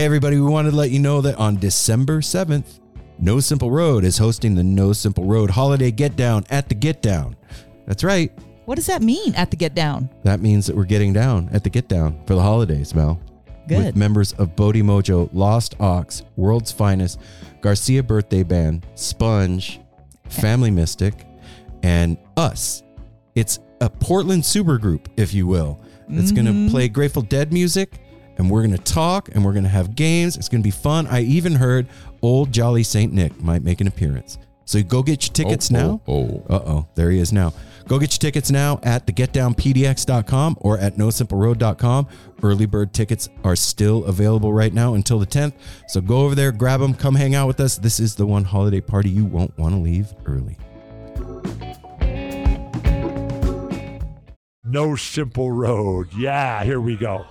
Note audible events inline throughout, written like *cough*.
Hey, everybody, we wanted to let you know that on December 7th, No Simple Road is hosting the No Simple Road Holiday Get Down at the Get Down. That's right. What does that mean at the get down? That means that we're getting down at the Get Down for the holidays, Mel. Good. With members of Bodhi Mojo, Lost Ox, World's Finest, Garcia Birthday Band, Sponge, Family Mystic, and us. It's a Portland super group, if you will. It's going to play Grateful Dead music, and we're going to talk, and we're going to have games. It's going to be fun. I even heard Old Jolly Saint Nick might make an appearance. So go get your tickets Oh, now. oh, Uh oh, there he is now. Go get your tickets now at thegetdownpdx.com or at nosimpleroad.com. Early bird tickets are still available right now until the 10th. So go over there, grab them, come hang out with us. This is the one holiday party you won't want to leave early. No simple road. Yeah, here we go.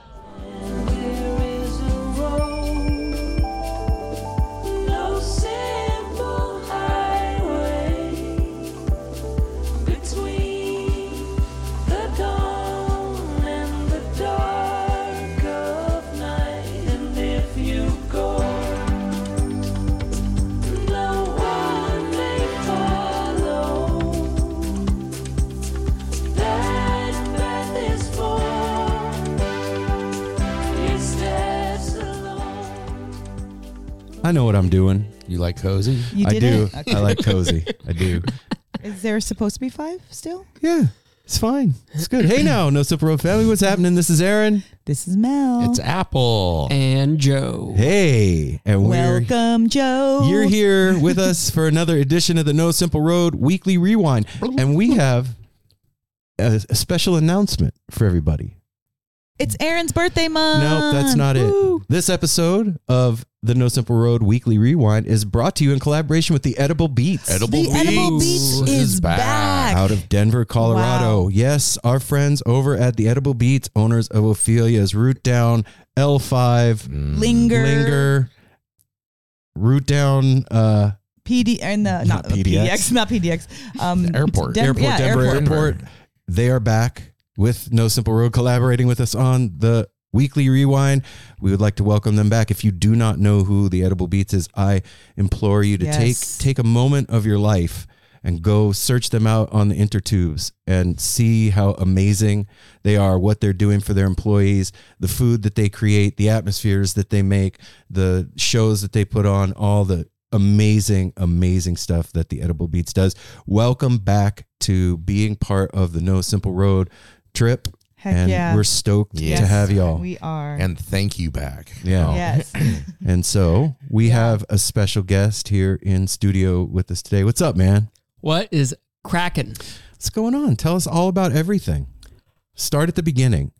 I know what I'm doing. You like cozy? You I did do. it? Okay. I like cozy. I do. *laughs* Is there supposed to be five still? Yeah, it's fine. It's good. Hey now, No Simple Road family. What's happening? This is Aaron. This is Mel. It's Apple. and Joe. Hey. And we're Welcome, Joe. You're here with us for another edition of the No Simple Road Weekly Rewind. And we have a, a special announcement for everybody. It's Aaron's birthday month. No, that's not Woo. it. This episode of the No Simple Road Weekly Rewind is brought to you in collaboration with the Edible Beats. Edible The Edible Beats Beats is back. out of Denver, Colorado. Wow. Yes, our friends over at the Edible Beats, owners of Ophelia's Root Down, L5, Linger. Linger, Root Down, uh, PD and the not, Not PDX. PDX, not PDX. Um, Airport. Denver, Airport, yeah, Denver airport. Airport. They are back with No Simple Road collaborating with us on the weekly rewind. We would like to welcome them back. If you do not know who the Edible Beats is, I implore you to Yes. take take a moment of your life and go search them out on the intertubes and see how amazing they are, what they're doing for their employees, the food that they create, the atmospheres that they make, the shows that they put on, all the amazing, amazing stuff that the Edible Beats does. Welcome back to being part of the No Simple Road trip. Heck and yeah. we're stoked Yes. to have y'all. We are. And thank you back. Yeah. Yes. *clears throat* And so we Yeah. have a special guest here in studio with us today. What's up, man? What is cracking? What's going on? Tell us all about everything. Start at the beginning.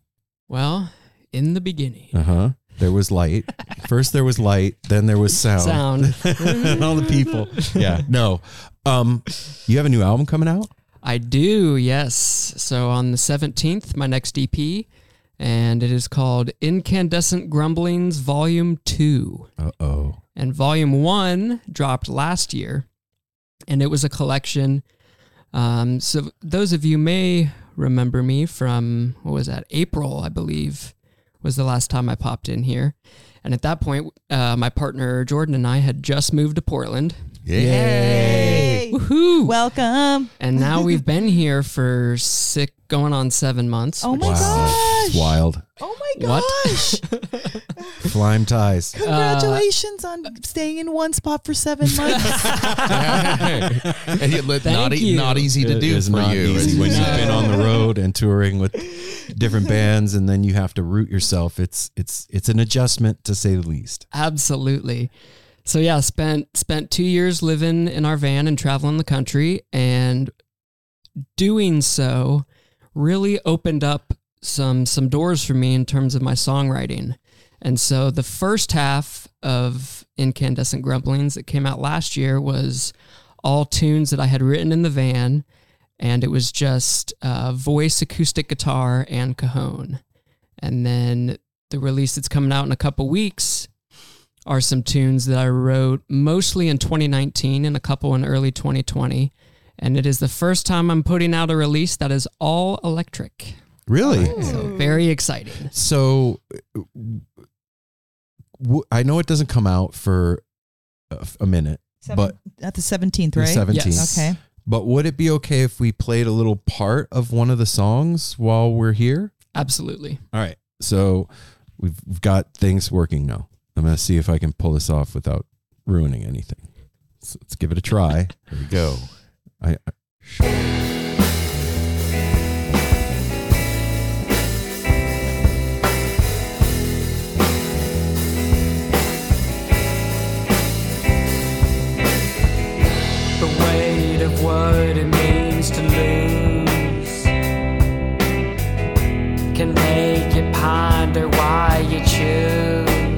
Well, in the beginning, Uh huh. There was light. *laughs* First there was light, then there was sound. sound. and *laughs* all the people. Yeah. No. Um, you have a new album coming out? I do, yes. So on the 17th, my next EP, and it is called Incandescent Grumblings Volume 2. Uh oh. And Volume 1 dropped last year, and it was a collection. Um, so those of you may remember me from what was that? April, I believe, was the last time I popped in here. And at that point, uh, my partner Jordan and I had just moved to Portland. Yay. Hey. Woohoo! Welcome. and now we've been here for six, going on seven months. Oh my which is- gosh. It's wild. Oh my What? gosh. *laughs* Flyme ties. Uh, Congratulations on staying in one spot for seven *laughs* months. and yet, let- Thank not, e- you. not easy to It do is for not you. easy when you've been on the road and touring with different *laughs* bands, and then you have to root yourself. It's it's it's an adjustment to say the least. Absolutely. So yeah, spent spent two years living in our van and traveling the country, and doing so really opened up some some doors for me in terms of my songwriting. And so the first half of Incandescent Grumblings that came out last year was all tunes that I had written in the van, and it was just uh, voice, acoustic guitar, and cajon. And then the release that's coming out in a couple weeks are some tunes that I wrote mostly in 2019 and a couple in early 2020. And it is the first time I'm putting out a release that is all electric. Really? So very exciting. So, w- I know it doesn't come out for a, a minute, but At the 17th, the right? seventeenth. Yes. Okay. But would it be okay if we played a little part of one of the songs while we're here? Absolutely. All right. So we've, we've got things working now. I'm gonna see if I can pull this off without ruining anything. So let's give it a try. Here we go. I, I the weight of what it means to lose can make you ponder why you choose.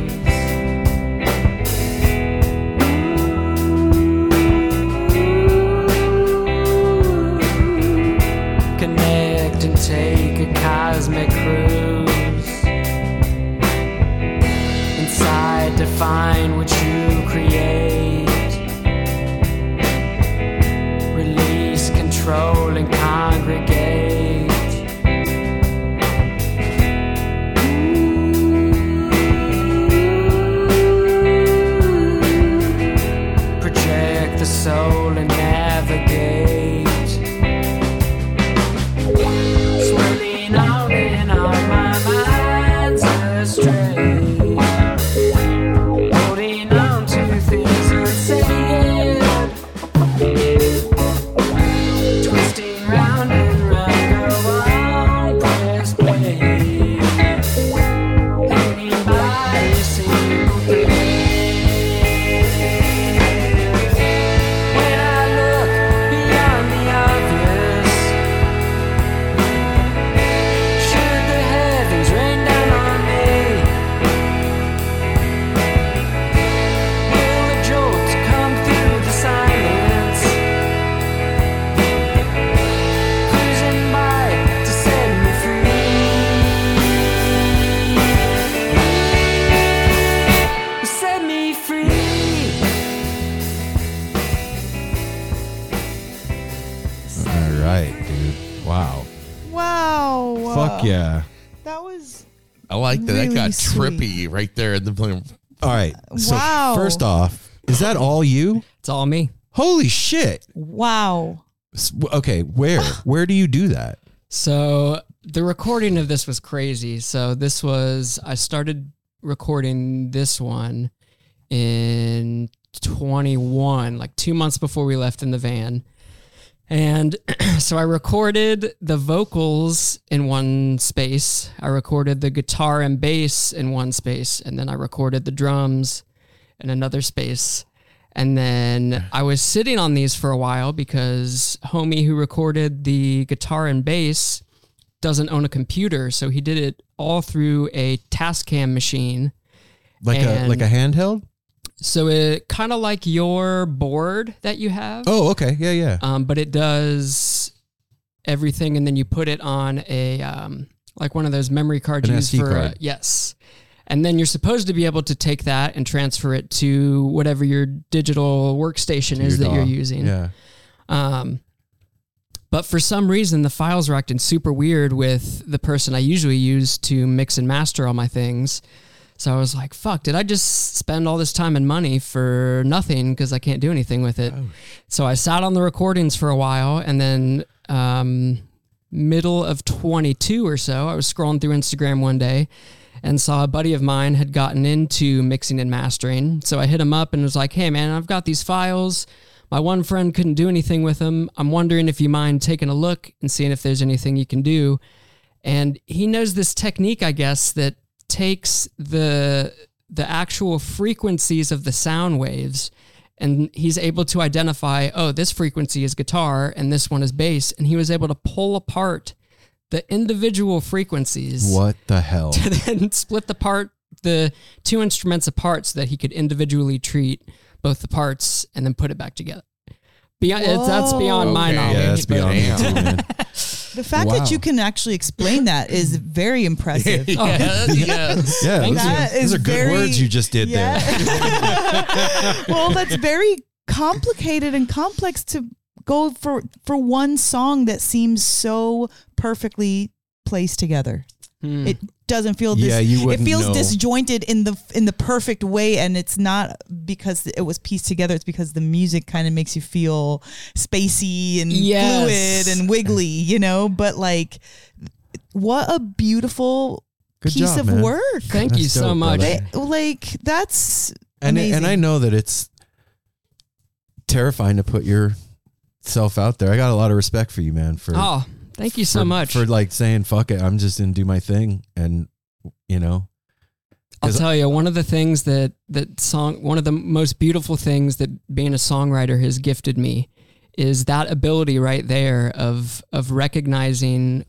Right there in the plane. All right. So Wow. first off, is that all you? It's all me. Holy shit. wow. S- Okay, where? *gasps* Where do you do that? So the recording of this was crazy. So this was I started recording this one in 21, like 2 months before we left in the van. And *clears throat* so I recorded the vocals in one space. I recorded the guitar and bass in one space and then I recorded the drums in another space. And then I was sitting on these for a while because homie who recorded the guitar and bass doesn't own a computer, so he did it all through a Tascam machine. Like a like a handheld? So it kind of like your board that you have, Oh, okay. Yeah, yeah. um, but it does everything, and then you put it on a um, like one of those memory cards An used SD for uh, yes. And then you're supposed to be able to take that and transfer it to whatever your digital workstation is Your that you're DAW. using. Yeah. Um, But for some reason, the files were acting super weird with the person I usually use to mix and master all my things. So I was like, fuck, did I just spend all this time and money for nothing because I can't do anything with it? So I sat on the recordings for a while and then um, middle of 22 or so, I was scrolling through Instagram one day and saw a buddy of mine had gotten into mixing and mastering. So I hit him up and was like, hey, man, I've got these files. My one friend couldn't do anything with them. I'm wondering if you mind taking a look and seeing if there's anything you can do. And he knows this technique, I guess, that takes the the actual frequencies of the sound waves and he's able to identify, oh, this frequency is guitar and this one is bass. And he was able to pull apart the individual frequencies What the hell? *laughs* to then split the part the two instruments apart so that he could individually treat both the parts and then put it back together. Beyond it's, that's beyond my Okay. knowledge. Yeah, that's but- beyond me too, man. The fact Wow. that you can actually explain that is very impressive. *laughs* *laughs* yeah, yes. Yeah, Thank those, you. are, those is are good very- words you just did there. Yeah. *laughs* well, that's very complicated and complex to go for for one song that seems so perfectly placed together. Hmm. It doesn't feel dis- Yeah, you it feels know. disjointed in the in the perfect way and it's not because it was pieced together it's because the music kind of makes you feel spacey and Yes. fluid and wiggly you know but like what a beautiful Good piece job, of man. work Thank That's you so dope, much. brother. They- like that's and it- and. I know that it's terrifying to put yourself out there. I got a lot of respect for you, man. For Oh, thank you so for- much. for like saying "fuck it," I'm just gonna do my thing, and you know, I'll tell you one of the things that that song one of the most beautiful things that being a songwriter has gifted me is that ability right there of of recognizing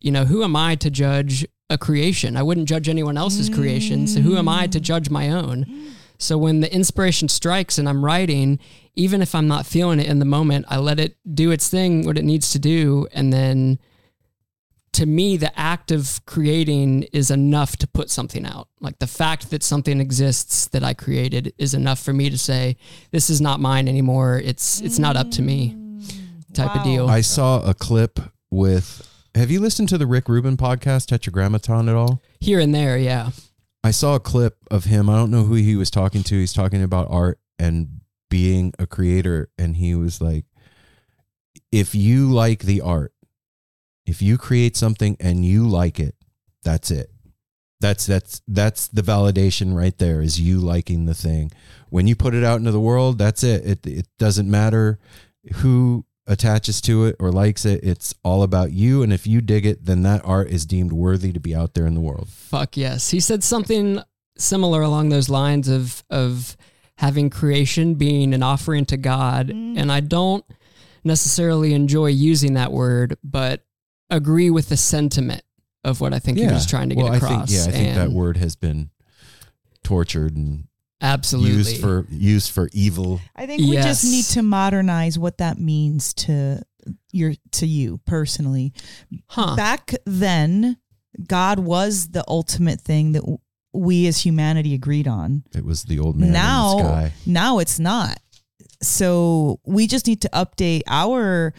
you know who am I to judge a creation? I wouldn't judge anyone else's creation so who am I to mm. judge my own mm. So when the inspiration strikes and I'm writing even if I'm not feeling it in the moment I let it do its thing what it needs to do and then to me, the act of creating is enough to put something out. Like the fact that something exists that I created is enough for me to say, this is not mine anymore. It's it's not up to me. Mm. Type of deal. I saw a clip with. Have you listened to the Rick Rubin podcast, Tetragrammaton, at all? Here and there, yeah. I saw a clip of him. I don't know who he was talking to. He's talking about art and being a creator. And he was like, if you like the art, if you create something and you like it, that's it. That's that's that's the validation right there is you liking the thing. When you put it out into the world, that's it. It it doesn't matter who attaches to it or likes it. It's all about you and if you dig it, then that art is deemed worthy to be out there in the world. Fuck yes. He said something similar along those lines of of having creation being an offering to God. Mm. And I don't necessarily enjoy using that word, but agree with the sentiment of what I think he was trying to get well, across. I think yeah, I think that word has been tortured and absolutely used for used for evil. I think we just need to modernize what that means to your to you personally. huh. Back then, God was the ultimate thing that w- we as humanity agreed on. It was the old man in the now, sky. now it's not. So we just need to update our,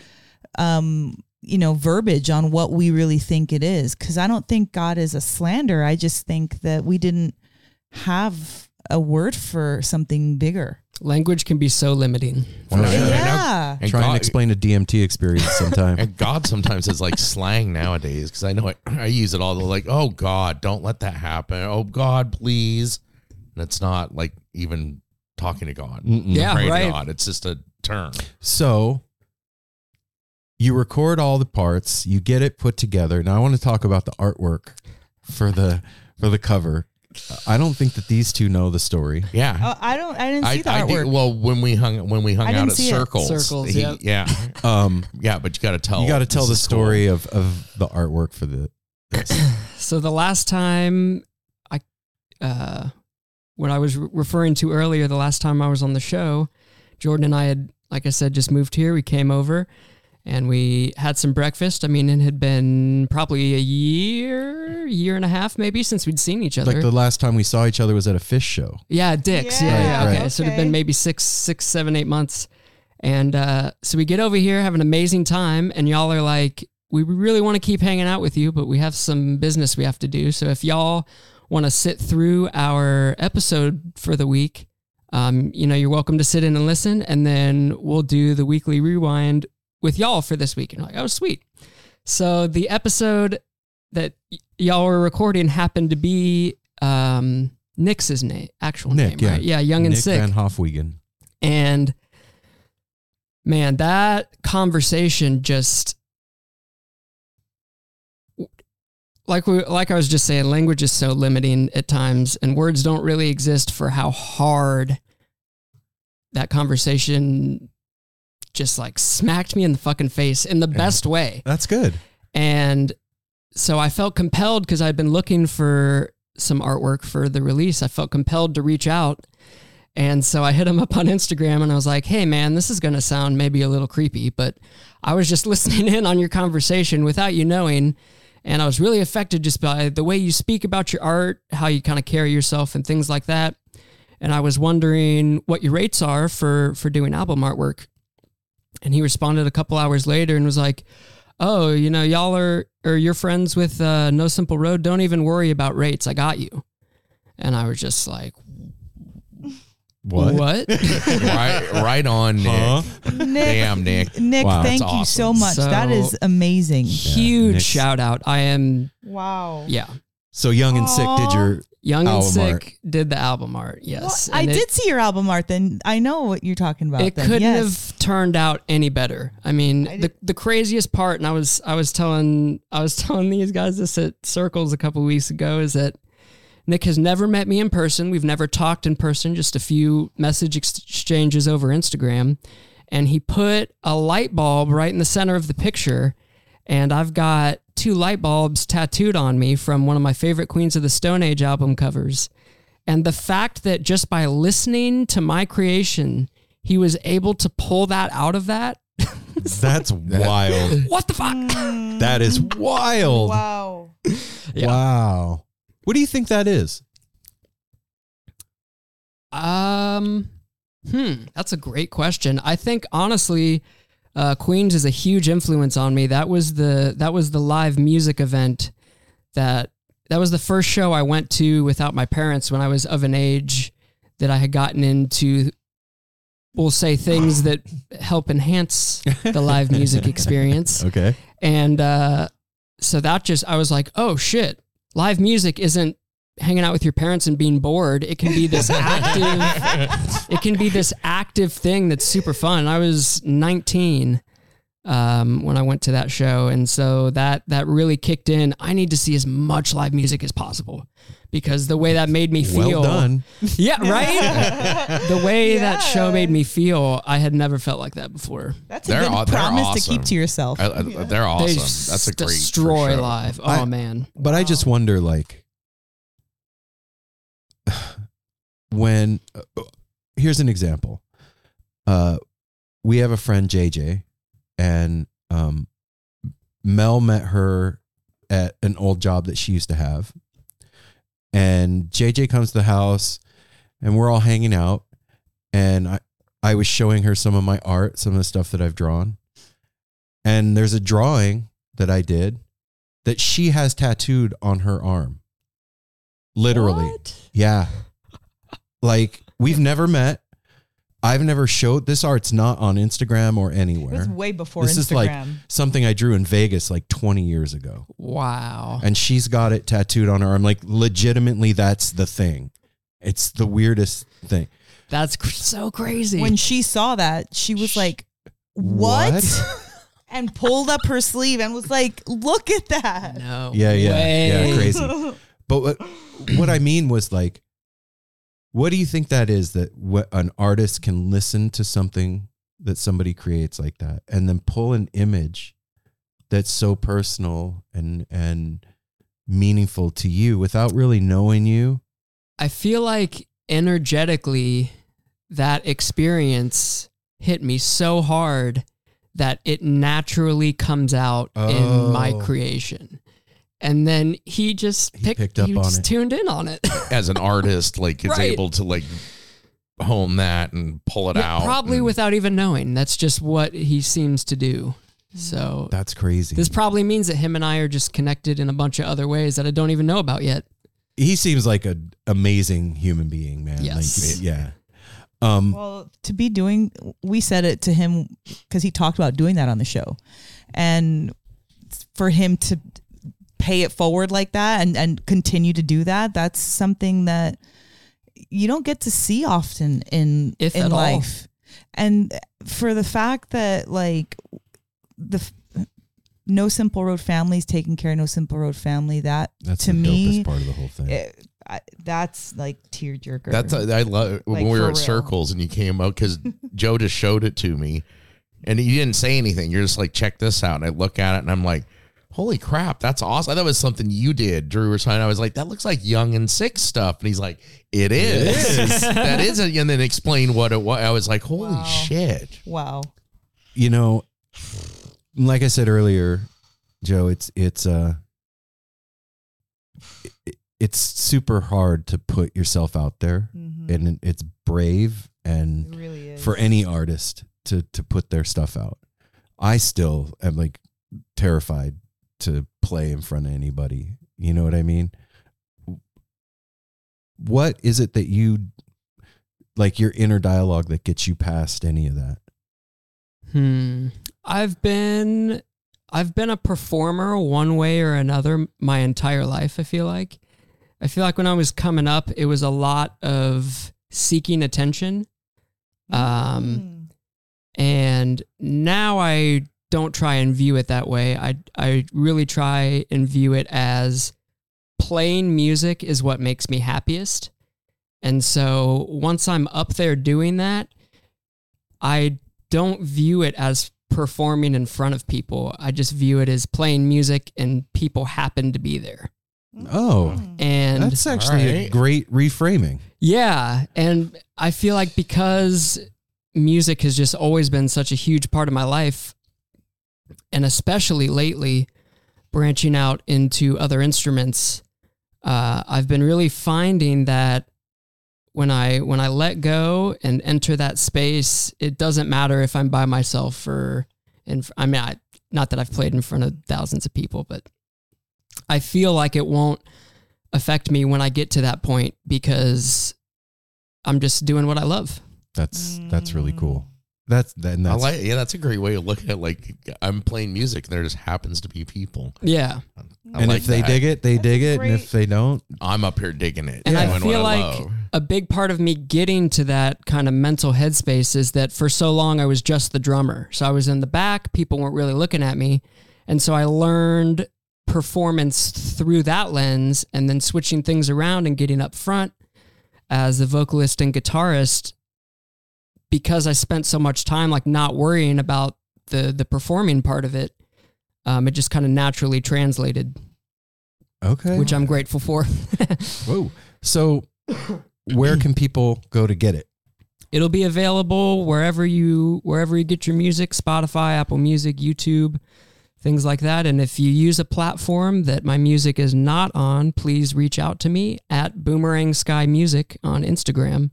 um, you know, verbiage on what we really think it is. Because I don't think God is a slander. I just think that we didn't have a word for something bigger. Language can be so limiting. Oh, Yeah. yeah. Yeah. And Try and explain a DMT experience sometime. *laughs* And God sometimes is like slang nowadays because I know I, I use it all. They're like, oh God, don't let that happen. Oh God, please. And it's not like even talking to God. Mm-mm. Yeah, Praying right. God. It's just a term. So you record all the parts, you get it put together. Now I want to talk about the artwork for the for the cover. I don't think that these two know the story. Yeah. Oh, I don't. I didn't see I, the I artwork. do, well when we hung when we hung I out didn't at see it. circles, Circles, he- yep. yeah, *laughs* Um, yeah, but you got to tell you got to tell this the is cool. story of of the artwork for the. *clears throat* So the last time I, uh, what I was re- referring to earlier, the last time I was on the show, Jordan and I had, like I said, just moved here. We came over and we had some breakfast. I mean, it had been probably a year, year and a half maybe since we'd seen each other. Like the last time we saw each other was at a Phish show. Yeah, Dick's. Yeah, Yeah, yeah. Right, okay. right. So it'd been maybe six, six, seven, eight months. And uh, so we get over here, have an amazing time, and y'all are like, we really want to keep hanging out with you, but we have some business we have to do. So if y'all want to sit through our episode for the week, um, you know, you're welcome to sit in and listen, and then we'll do the weekly rewind with y'all for this week. And you're like, oh, sweet. So the episode that y- y'all were recording happened to be um, Nick's name, actual Nick, name, yeah. right? Yeah, young and Nick sick. Van Hofwegen. And man, that conversation just like we like I was just saying, language is so limiting at times, and words don't really exist for how hard that conversation just like smacked me in the fucking face in the best way. That's good. And so I felt compelled because I'd been looking for some artwork for the release. I felt compelled to reach out. And so I hit him up on Instagram and I was like, hey, man, this is going to sound maybe a little creepy, but I was just *laughs* listening in on your conversation without you knowing. And I was really affected just by the way you speak about your art, how you kind of carry yourself and things like that. And I was wondering what your rates are for for doing album artwork. And he responded a couple hours later and was like, "Oh, you know, y'all are or you're friends with uh, No Simple Road. Don't even worry about rates. I got you." And I was just like, What? "What?" *laughs* right, right on, Nick. Huh? Nick, Damn, Nick. Nick, Wow. thank That's you so much. that So- is amazing. Huge Nick's- shout out. I am, Wow. yeah, So young and sick did your young and Album sick art. did the album art. Yes, I it- did see your album art. Then I know what you're talking about. it then. couldn't yes. have turned out any better. I mean, I the the craziest part, and I was I was telling I was *laughs* telling these guys this at Circles a couple weeks ago, is that Nick has never met me in person. We've never talked in person, just a few message ex- exchanges over Instagram. And he put a light bulb right in the center of the picture. And I've got two light bulbs tattooed on me from one of my favorite Queens of the Stone Age album covers. And the fact that just by listening to my creation, he was able to pull that out of that. *laughs* That's wild. *laughs* What the fuck? that is wild. Wow. Yeah. Wow. What do you think that is? Um, hmm, that's a great question. I think honestly, uh, Queens is a huge influence on me. That was the that was the live music event that that was the first show I went to without my parents when I was of an age that I had gotten into. We'll say things that help enhance the live *laughs* music experience. Okay. And uh, so that just, I was like, oh shit, live music isn't hanging out with your parents and being bored. It can be this *laughs* active, it can be this active thing that's super fun. I was 19 um, when I went to that show. And so that, that really kicked in. I need to see as much live music as possible because the way that made me feel. Well done. *laughs* Yeah, right? the way *laughs* that show made me feel, I had never felt like that before. That's a They're good aw- they're promise to keep to yourself. I, I, they're awesome. They That's a great destroy show. live. Oh I- man. But I just wonder, like, when uh, here's an example. Uh, we have a friend JJ, and um, Mel met her at an old job that she used to have, and JJ comes to the house, and we're all hanging out, and I I was showing her some of my art, some of the stuff that I've drawn, and there's a drawing that I did that she has tattooed on her arm. Literally. Yeah. Like we've never met. I've never showed this art's not on Instagram or It anywhere. was way before This is like something I drew in Vegas like 20 years ago. Wow. And she's got it tattooed on her arm. Like legitimately that's the thing. It's the weirdest thing. That's cr- so crazy. when she saw that, she was like, "What?" *laughs* and pulled up her sleeve and was like, "Look at that." no. Yeah, yeah. way. Yeah, crazy. *laughs* But what, what I mean was like, what do you think that is that what an artist can listen to something that somebody creates like that and then pull an image that's so personal and and meaningful to you without really knowing you? I feel like energetically that experience hit me so hard that it naturally comes out in my Oh. creation. And then he just He picked, picked up he on just it. tuned in on it. *laughs* As an artist, like it's Right. able to like hone that and pull it Yeah, out. probably and- without even knowing. That's just what he seems to do. So That's crazy. this probably means that him and I are just connected in a bunch of other ways that I don't even know about yet. he seems like an amazing human being, man. Yes. Like, yeah. Um, Well, to be doing, we said it to him because he talked about doing that on the show, and for him to pay it forward like that and and continue to do that, that's something that you don't get to see often in If in at all. life. And for the fact that like the no simple road families taking care of no simple road family that that's to the me dopest part of the whole thing. it, I, that's like tearjerker. That's I love when Like, we for were real. at circles and you came out because *laughs* Joe just showed it to me, and you didn't say anything. You're just like, check this out, and I look at it and I'm like, holy crap, that's awesome. I thought it was something you did. Drew was trying. I was like, that looks like Young and Sick stuff, and he's like, it is. *laughs* that is, a, and then explain what it was. I was like, holy Wow. shit. wow. you know, like I said earlier, Joe, it's it's uh it- it's super hard to put yourself out there Mhm. and it's brave and It really for any artist to to put their stuff out. I still am like terrified to play in front of anybody. You know what I mean? What is it that you like your inner dialogue that gets you past any of that? Hmm. I've been I've been a performer one way or another my entire life, I feel like. I feel like when I was coming up, it was a lot of seeking attention. Um and now I don't try and view it that way. I I really try and view it as playing music is what makes me happiest. And so once I'm up there doing that, I don't view it as performing in front of people. I just view it as playing music and people happen to be there. Oh, And that's actually a great reframing. yeah, and I feel like because music has just always been such a huge part of my life, and especially lately, branching out into other instruments, uh, I've been really finding that when I when I let go and enter that space, it doesn't matter if I'm by myself or in. I mean, I, not that I've played in front of thousands of people, but I feel like it won't affect me when I get to that point because I'm just doing what I love. That's that's really cool. That's and I that's like, yeah, that's a great way to look at it. Like I'm playing music, and there just happens to be people. Yeah. I and like if they that. dig it, they That's dig a it, and if they don't, I'm up here digging it. And I feel what like love. a big part of me getting to that kind of mental headspace is that for so long I was just the drummer. So I was in the back, people weren't really looking at me. And so I learned performance through that lens and then switching things around and getting up front as the vocalist and guitarist because I spent so much time like not worrying about the the performing part of it. Um, it just kind of naturally translated, okay. which I'm grateful for. *laughs* Whoa. So, where can people go to get it? It'll be available wherever you wherever you get your music, Spotify, Apple Music, YouTube, things like that. And if you use a platform that my music is not on, please reach out to me at Boomerang Sky Music on Instagram,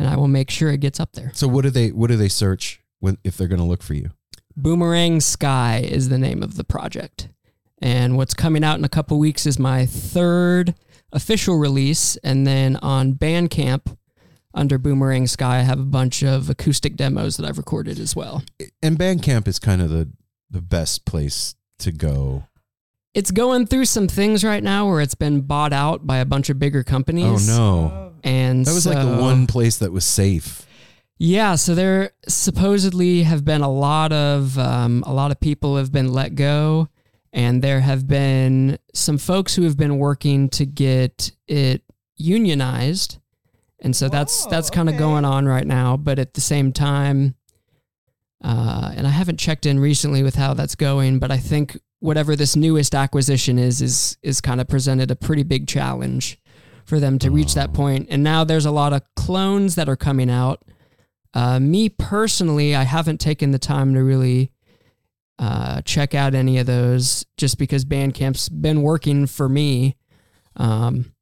and I will make sure it gets up there. So, what do they what do they search when if they're going to look for you? Boomerang Sky is the name of the project. And what's coming out in a couple weeks is my third official release. And then on Bandcamp, under Boomerang Sky, I have a bunch of acoustic demos that I've recorded as well. And Bandcamp is kind of the the best place to go. It's going through some things right now where it's been bought out by a bunch of bigger companies. Oh no, And that was like the one place that was safe. Yeah, so there supposedly have been a lot of um, a lot of people have been let go, and there have been some folks who have been working to get it unionized, and so that's that's kind of okay. going on right now. But at the same time, uh, and I haven't checked in recently with how that's going, but I think whatever this newest acquisition is is is kind of presented a pretty big challenge for them to reach that Oh. point. And now there's a lot of clones that are coming out. Uh, me personally, I haven't taken the time to really uh, check out any of those just because Bandcamp's been working for me. Um,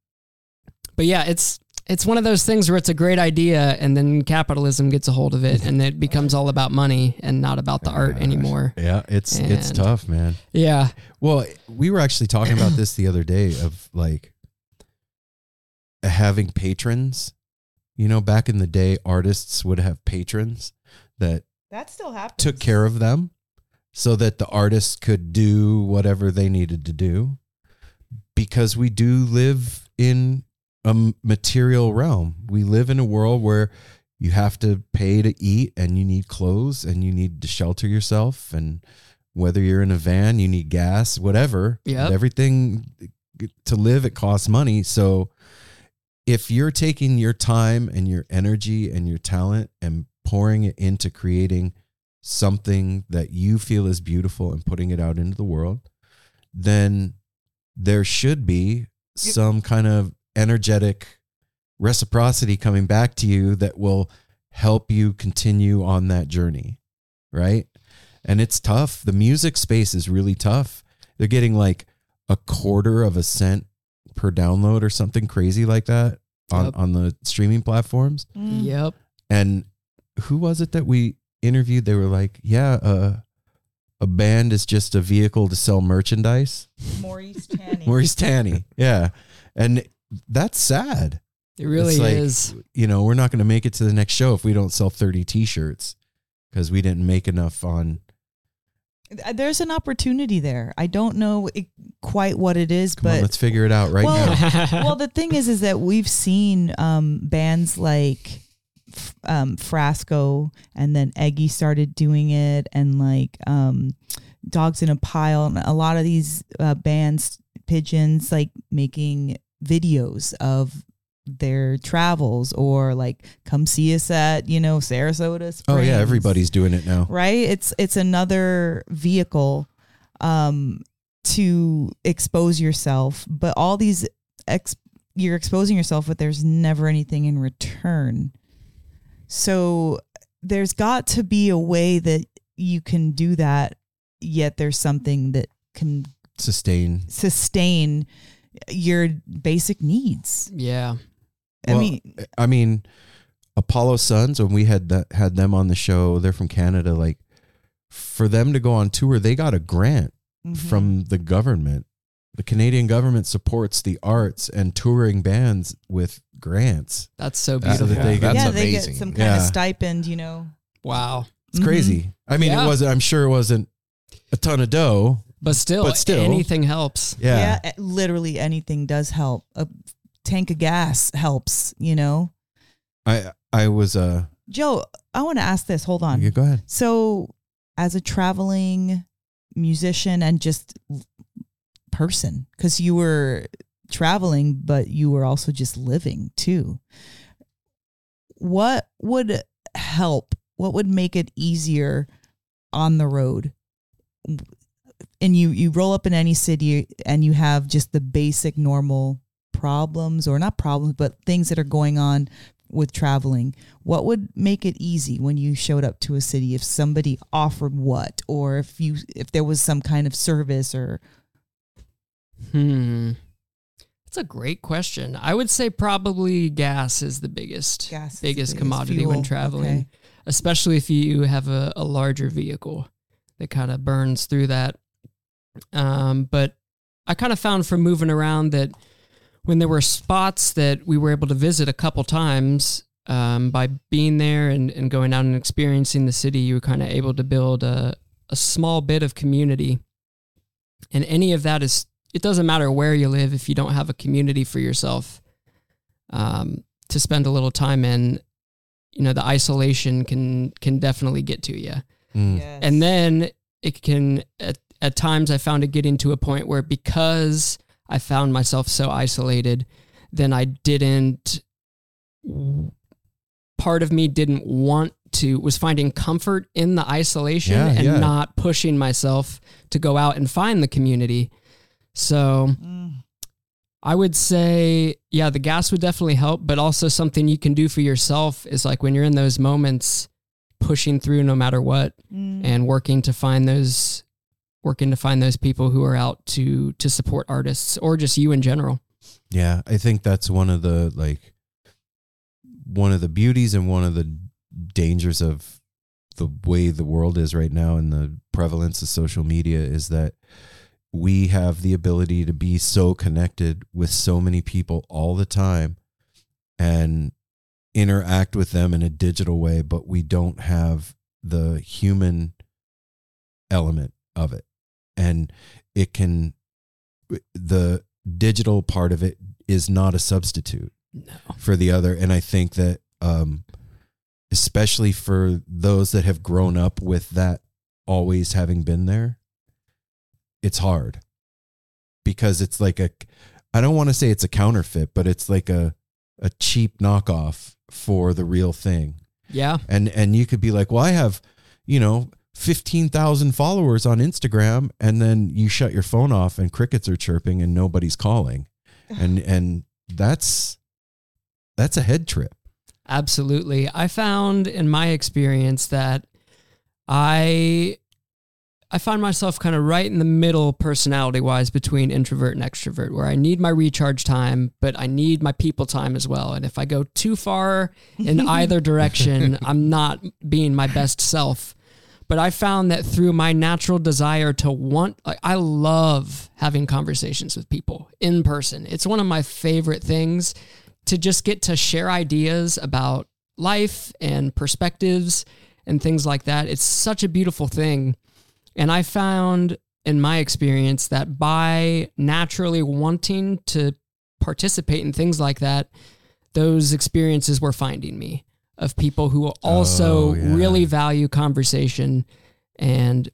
but yeah, it's it's one of those things where it's a great idea and then capitalism gets a hold of it and it becomes all about money and not about the art anymore. Yeah, it's it's tough, man. Yeah. Well, we were actually talking about this the other day of like having patrons. You know, back in the day, artists would have patrons that That still happens. took care of them so that the artists could do whatever they needed to do because we do live in a material realm. We live in a world where you have to pay to eat and you need clothes and you need to shelter yourself and whether you're in a van, you need gas, whatever. Yep. Everything to live it costs money. So if you're taking your time and your energy and your talent and pouring it into creating something that you feel is beautiful and putting it out into the world, then there should be some kind of energetic reciprocity coming back to you that will help you continue on that journey. Right. And it's tough. The music space is really tough. They're getting like a quarter of a cent per download or something crazy like that on, Yep. on the streaming platforms. Mm. Yep. And who was it that we interviewed? They were like, yeah, uh, a band is just a vehicle to sell merchandise. Maurice Tanny. *laughs* Maurice Tanny. Yeah. And that's sad. It really It's like, is. You know, we're not going to make it to the next show if we don't sell 30 t shirts because we didn't make enough on. Uh, There's an opportunity there. I don't know it, quite what it is, Come on, but let's figure it out right Well- now. *laughs* well, the thing is, is that we've seen um, bands like um, Frasco, and then Eggy started doing it, and like um, Dogs in a Pile, and a lot of these uh, bands, pigeons, like making videos of their travels or like come see us at you know Saratoga. Springs. Oh, yeah. Everybody's doing it now. right it's it's another vehicle um to expose yourself but all these ex you're exposing yourself but there's never anything in return so there's got to be a way that you can do that yet there's something that can Sustain. sustain your basic needs yeah. I Well, mean I mean, Apollo Sons, when we had that, had them on the show, they're from Canada. Like, for them to go on tour, they got a grant mhm. from the government. The Canadian government supports the arts and touring bands with grants. That's so That's- beautiful. that they get- yeah That's they get some kind of stipend you know wow. It's Mhm. crazy. I mean, Yeah. it wasn't. I'm sure it wasn't a ton of dough. But still, But still- anything helps. Yeah. yeah, literally anything does help. A tank of gas helps, you know. I I was uh. Joe, I want to ask this. Hold on. Yeah, go ahead. So, as a traveling musician and just person, because you were traveling, but you were also just living too. What would help? What would make it easier on the road? And you you roll up in any city and you have just the basic normal problems or not problems but things that are going on with traveling what would make it easy when you showed up to a city if somebody offered what or if you if there was some kind of service or Hmm. That's a great question. I would say probably gas is the biggest gas biggest biggest commodity when traveling, Okay. especially if you have a, a larger vehicle that kind of burns through that. Um, but I kind of found from moving around that when there were spots that we were able to visit a couple times, um, by being there and, and going out and experiencing the city, you were kind of able to build a, a small bit of community. And any of that is, it doesn't matter where you live if you don't have a community for yourself um, to spend a little time in, you know, the isolation can can definitely get to you. Mm. And then it can at, at times I found it getting to a point where because I found myself so isolated, then I didn't part of me didn't want to was finding comfort in the isolation Yeah, and yeah. not pushing myself to go out and find the community. So Mm. I would say, yeah, the gas would definitely help, but also something you can do for yourself is like when you're in those moments, pushing through no matter what Mm. and working to find those working to find those people who are out to to support artists or just you in general. Yeah, I think that's one of the like one of the beauties and one of the dangers of the way the world is right now and the prevalence of social media is that we have the ability to be so connected with so many people all the time and interact with them in a digital way, but we don't have the human element of it. And it can, the digital part of it is not a substitute No. for the other. And I think that, um, especially for those that have grown up with that always having been there, it's hard because it's like a, I don't want to say it's a counterfeit, but it's like a, a cheap knockoff for the real thing. Yeah. And, and you could be like, well, I have, you know, 15,000 followers on Instagram and then you shut your phone off and crickets are chirping and nobody's calling. *sighs* And, and that's, that's a head trip. Absolutely. I found in my experience that I I find myself kind of right in the middle personality wise between introvert and extrovert where I need my recharge time, but I need my people time as well. And if I go too far in *laughs* either direction, I'm not being my best self. But I found that through my natural desire to want like I love having conversations with people in person. It's one of my favorite things to just get to share ideas about life and perspectives and things like that. It's such a beautiful thing. And I found in my experience that by naturally wanting to participate in things like that, those experiences were finding me of people who also Oh, yeah. really value conversation and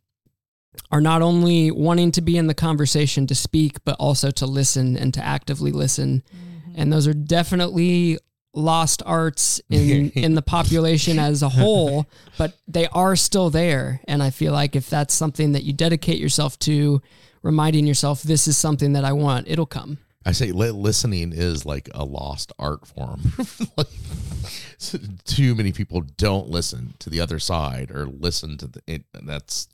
are not only wanting to be in the conversation to speak, but also to listen and to actively listen. Mm-hmm. And those are definitely lost arts in *laughs* in the population as a whole, *laughs* but they are still there. And I feel like if that's something that you dedicate yourself to, reminding yourself this is something that I want, it'll come. I say li- listening is like a lost art form. *laughs* like, too many people don't listen to the other side or listen to the. It, that's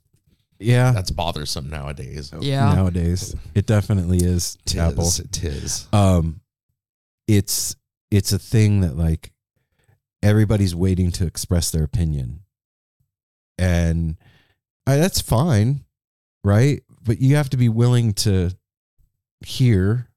Yeah. that's bothersome nowadays. Yeah. Nowadays, it definitely is. Apple. Tis, tis. um it's it's a thing that like everybody's waiting to express their opinion and I, that's fine right but you have to be willing to hear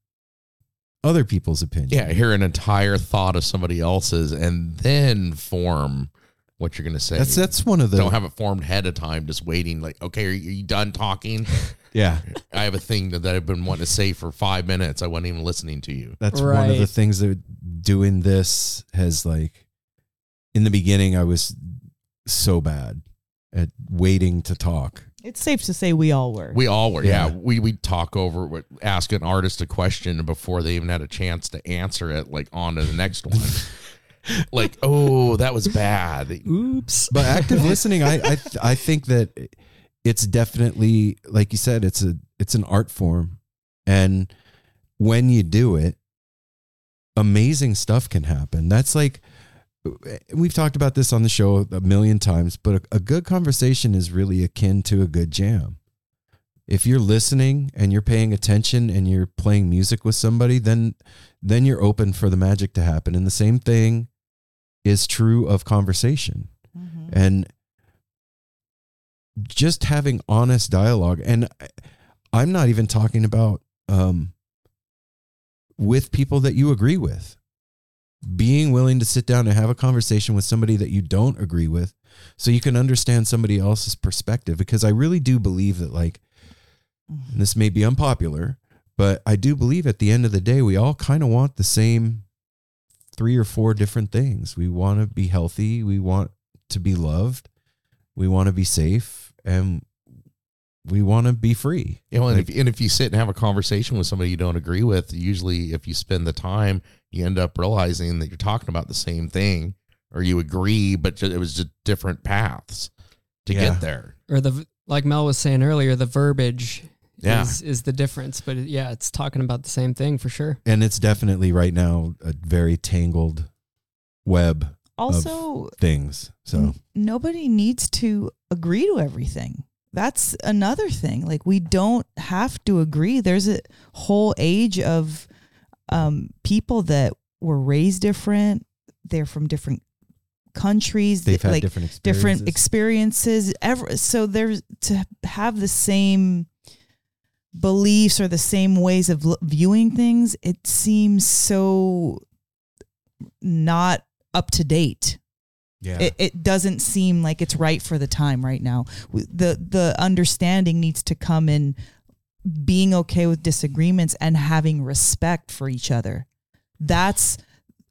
other people's opinion Yeah, hear an entire thought of somebody else's and then form what you're going to say. that's that's one of the Don't have it formed ahead of time, just waiting. Like, okay, are you, are you done talking? *laughs* yeah I have a thing that, that I've been wanting to say for five minutes. I wasn't even listening to you. that's one of the things that doing this has like in the beginning i was so bad at waiting to talk It's safe to say we all were. We all were, yeah. Yeah. We we talk over, ask an artist a question before they even had a chance to answer it. Like on to the next one. *laughs* like, oh, that was bad. Oops. *laughs* but active listening i I, th- I think that it's definitely like you said it's a it's an art form and when you do it amazing stuff can happen that's like we've talked about this on the show a million times but a, a good conversation is really akin to a good jam. If you're listening and you're paying attention and you're playing music with somebody then then you're open for the magic to happen. And the same thing is true of conversation. Mhm. and just having honest dialogue and i'm not even talking about um with people that you agree with being willing to sit down and have a conversation with somebody that you don't agree with so you can understand somebody else's perspective. Because i really do believe that like mm-hmm. and this may be unpopular but i do believe at the end of the day we all kind of want the same three or four different things. We want to be healthy. We want to be loved. We want to be safe. And we want to be free. You know, and, Like- if, and if you sit and have a conversation with somebody you don't agree with, usually if you spend the time, you end up realizing that you're talking about the same thing or you agree, but it was just different paths to Yeah. get there. Or the like Mel was saying earlier, the verbiage Yeah. is is the difference. But it- yeah, it's talking about the same thing for sure. and it's definitely right now a very tangled web Also, things so n- nobody needs to agree to everything. That's another thing. Like we don't have to agree. There's a whole age of um, people that were raised different, they're from different countries. They've had like different experiences. different experiences. Ever so there's to have the same beliefs or the same ways of l- viewing things. It seems so not up to date yeah. it, it doesn't seem like it's right for the time right now the the understanding needs to come in being okay with disagreements and having respect for each other. That's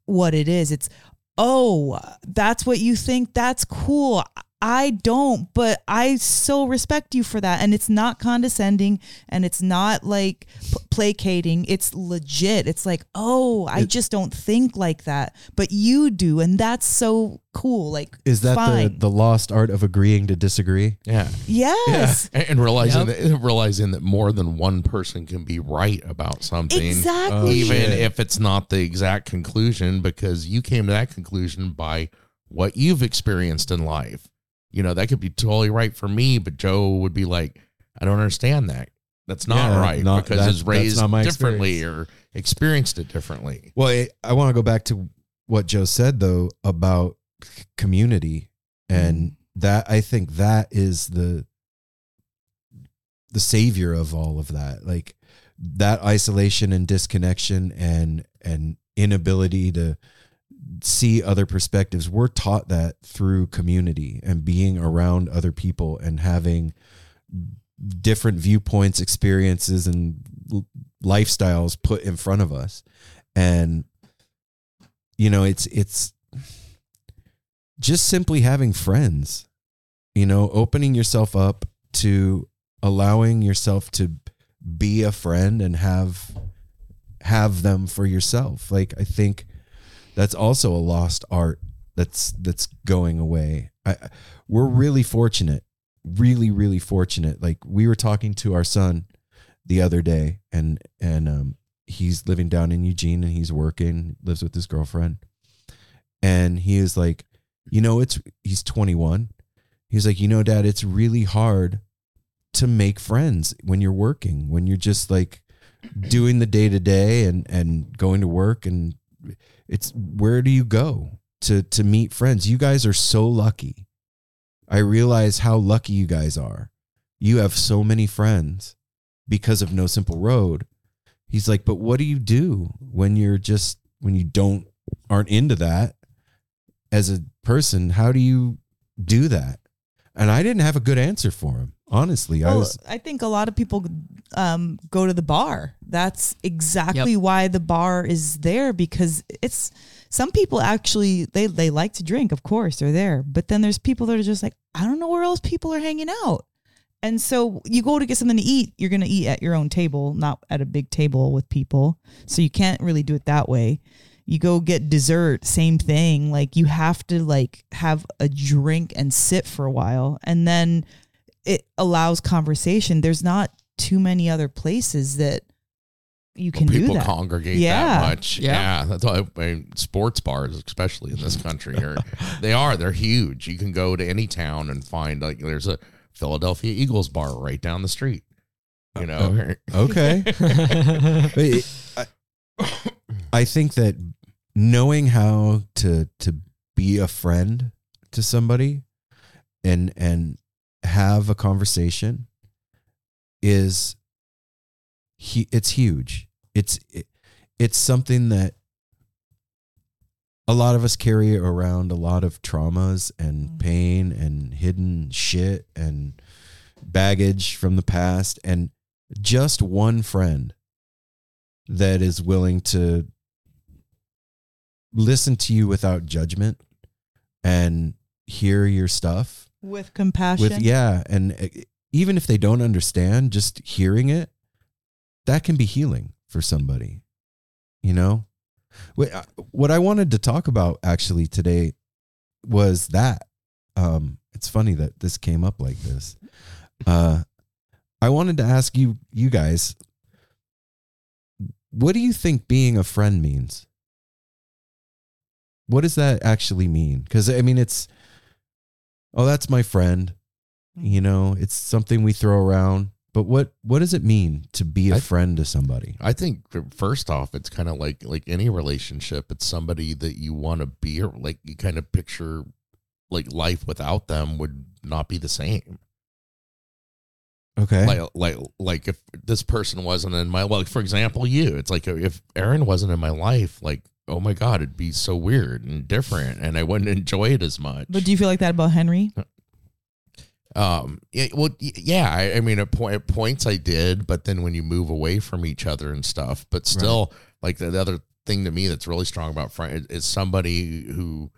what it is. It's oh that's what you think? That's cool i don't but i so respect you for that and it's not condescending and it's not like p- placating it's legit it's like oh i It- just don't think like that but you do and that's so cool like Is that the, fine. the lost art of agreeing to disagree? Yeah. yes And and realizing Yep. that realizing that more than one person can be right about something. exactly Oh, even shit. if it's not the exact conclusion because you came to that conclusion by what you've experienced in life. You know, that could be totally right for me, but Jo would be like, I don't understand that. That's not Yeah, right not- because that- it's raised differently or experienced it differently. Well, I, I want to go back to what Jo said though about community, and mm-hmm. that I think that is the the savior of all of that. Like that isolation and disconnection and and inability to see other perspectives. We're taught that through community and being around other people and having different viewpoints, experiences, and lifestyles put in front of us. And you know, it's it's just simply having friends. You know, opening yourself up to allowing yourself to be a friend and have have them for yourself. Like I think that's also a lost art that's that's going away. I we're really fortunate, really really fortunate. Like we were talking to our son the other day and and um he's living down in Eugene and he's working, lives with his girlfriend. And he is like, you know, it's he's 21. He's like, you know, dad, it's really hard to make friends when you're working, when you're just like doing the day to day and and going to work and it's where do you go to to meet friends? You guys are so lucky. I realize how lucky you guys are. You have so many friends because of No Simple Road. He's like, but what do you do when you're just when you don't aren't into that as a person? How do you do that? And I didn't have a good answer for him. Honestly, I was I think a lot of people um, go to the bar. That's exactly why the bar is there because it's some people actually they they like to drink. Of course, they're there, but then there's people that are just like I don't know where else people are hanging out. And so you go to get something to eat, you're going to eat at your own table, not at a big table with people. So you can't really do it that way. You go get dessert, same thing. Like you have to like have a drink and sit for a while and then it allows conversation. There's not too many other places that you can do People that. congregate Yeah. that much. Yeah. Yeah. That's why I mean, sports bars, especially in this country, are *laughs* they are. They're huge. You can go to any town and find like there's a Philadelphia Eagles bar right down the street. You know, uh, oh, okay. *laughs* *laughs* But it- I, I think that knowing how to to be a friend to somebody and and have a conversation is he it's huge. It's it, it's something that a lot of us carry around a lot of traumas and Mm. pain and hidden shit and baggage from the past and just one friend that is willing to listen to you without judgment and hear your stuff with compassion. with yeah and uh, even if they don't understand just hearing it that can be healing for somebody you know? What uh, what i wanted to talk about actually today was that um it's funny that this came up like this. Uh i wanted to ask you you guys what do you think being a friend means? What does that actually mean? Because i mean it's oh that's my friend you mm-hmm. know it's something we throw around But what what does it mean to be a I- friend to somebody? I think first off, it's kind of like like any relationship. It's somebody that you want to be, or like you kind of picture like life without them would not be the same. Okay. Like like like if this person wasn't in my well, for example, you. It's like if Aaron wasn't in my life, like oh my god, it'd be so weird and different, and I wouldn't *laughs* enjoy it as much. But do you feel like that about Henry? Um. Yeah. Well. Yeah. I, I mean, at, point, at points I did, but then when you move away from each other and stuff, but still, like the, the other thing to me that's really strong about friend is somebody who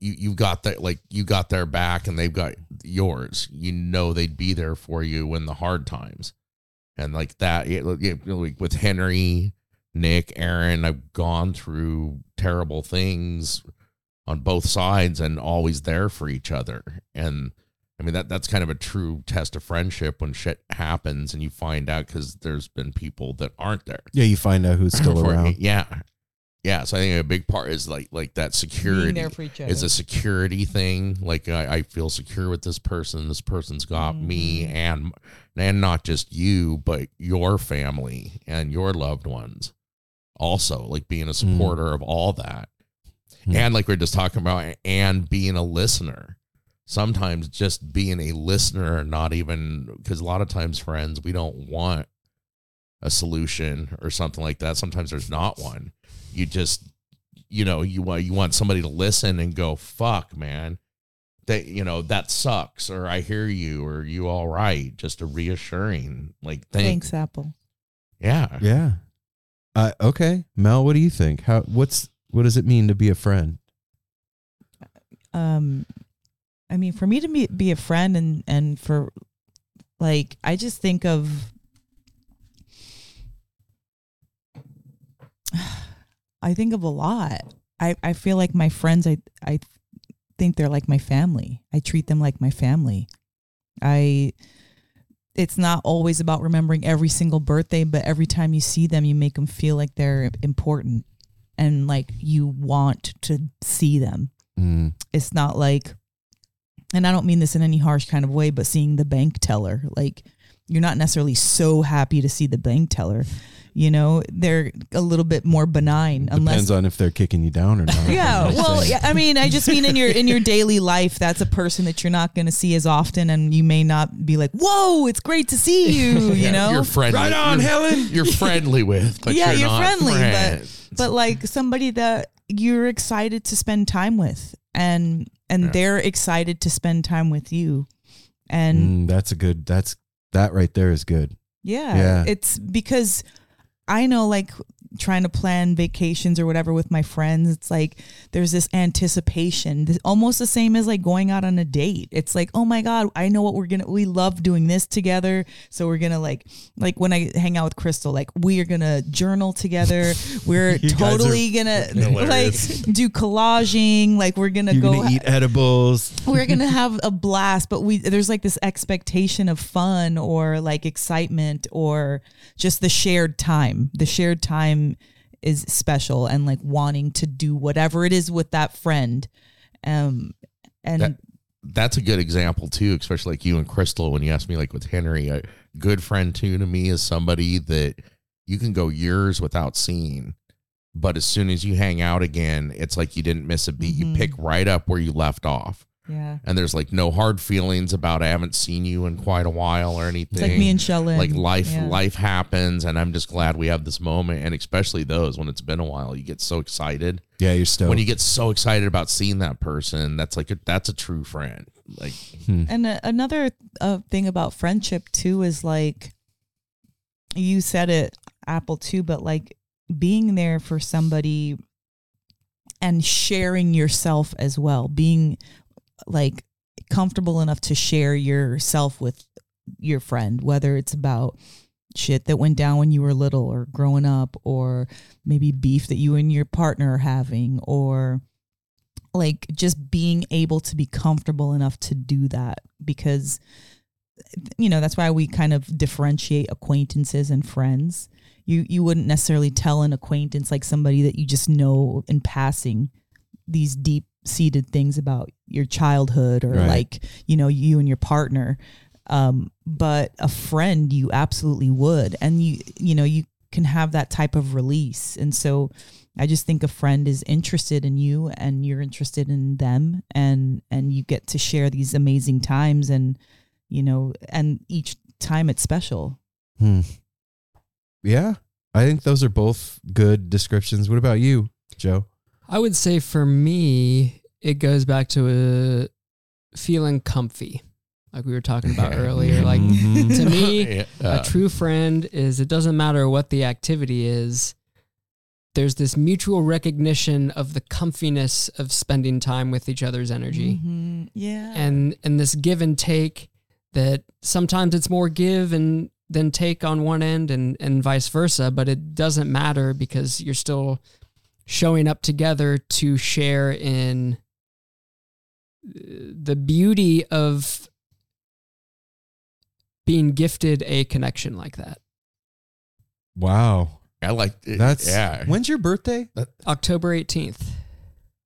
you you got that like you got their back and they've got yours. You know they'd be there for you in the hard times, and like that. Yeah, yeah, like with Henry, Nick, Aaron, I've gone through terrible things on both sides and always there for each other and I mean that that's kind of a true test of friendship when shit happens and you find out because there's been people that aren't there. yeah, you find out who's still *laughs* For- around. Yeah, yeah. So I think a big part is like like that security Being there for each other. is a security thing. Like I, I feel secure with this person. This person's got me Mm-hmm. and and not just you, but your family and your loved ones. Also, like being a supporter of all that, Mm. and like we are just talking about, and being a listener. Sometimes just being a listener, not even because a lot of times, friends, we don't want a solution or something like that. Sometimes there's not one. You just, you know, you want you want somebody to listen and go, "Fuck, man." That you know that sucks, or I hear you, or you all right. Just a reassuring, like thing. Thanks, Apple. Yeah, Yeah. Uh, okay, Mel, what do you think? How what's what does it mean to be a friend? um i mean for me to be, be a friend and and for like i just think of *sighs* i think of a lot i i feel like my friends i i think they're like my family i treat them like my family i it's not always about remembering every single birthday but every time you see them you make them feel like they're important and like you want to see them. Mm, it's not like and i don't mean this in any harsh kind of way but seeing the bank teller like you're not necessarily so happy to see the bank teller you know they're a little bit more benign unless depends on if they're kicking you down or not. *laughs* yeah well yeah, i mean i just mean in your in your daily life that's a person that you're not going to see as often and you may not be like whoa it's great to see you *laughs* you Yeah, know you're friendly. Right on, you're, Helen. *laughs* You're friendly with, but yeah you're, you're, not friendly friends. but but like somebody that you're excited to spend time with and and Yeah. they're excited to spend time with you and Mm, that's a good. That's that right there is good. yeah, Yeah. it's because i know like trying to plan vacations or whatever with my friends it's like there's this anticipation. This, almost the same as like going out on a date. It's like oh my god i know what we're gonna we love doing this together. So we're gonna like like when i hang out with crystal like we are gonna journal together. *laughs* We're totally gonna like do collaging. Like we're gonna You're go gonna eat edibles. we're gonna *laughs* have a blast but we there's like this expectation of fun or like excitement or just the shared time the shared time is special and like wanting to do whatever it is with that friend um and That- that's a good example too, especially like you and Crystal. When you asked me, like with Henry, a good friend too to me is somebody that you can go years without seeing, but as soon as you hang out again, it's like you didn't miss a beat. You Mhm. pick right up where you left off, yeah and there's like no hard feelings about I haven't seen you in quite a while or anything. it's like me and Shelley like life yeah. life happens and i'm just glad we have this moment and especially those when it's been a while you get so excited Yeah, you're stoked. when you get so excited about seeing that person that's like a, that's a true friend like And uh, another uh, thing about friendship too is like you said it, Apple too, but like being there for somebody and sharing yourself as well, being like comfortable enough to share yourself with your friend, whether it's about shit that went down when you were little or growing up, or maybe beef that you and your partner are having, or like just being able to be comfortable enough to do that because you know that's why we kind of differentiate acquaintances and friends. You you wouldn't necessarily tell an acquaintance like somebody that you just know in passing these deep seated things about your childhood or Right. like you know you and your partner Um, but a friend, you absolutely would, and you you know you can have that type of release, and so I just think a friend is interested in you, and you're interested in them, and and you get to share these amazing times, and you know, and each time it's special. Hmm. Yeah, I think those are both good descriptions. What about you, Jo? I would say for me, it goes back to a feeling comfy, like we were talking about earlier. Like Mhm. to me, *laughs* Yeah. a true friend is it doesn't matter what the activity is. There's this mutual recognition of the comfiness of spending time with each other's energy. Mhm. Yeah. and and this give and take that sometimes it's more give and than take on one end and and vice versa but it doesn't matter because you're still showing up together to share in uh, the beauty of being gifted a connection like that Wow, I like it. that's yeah. When's your birthday? october 18th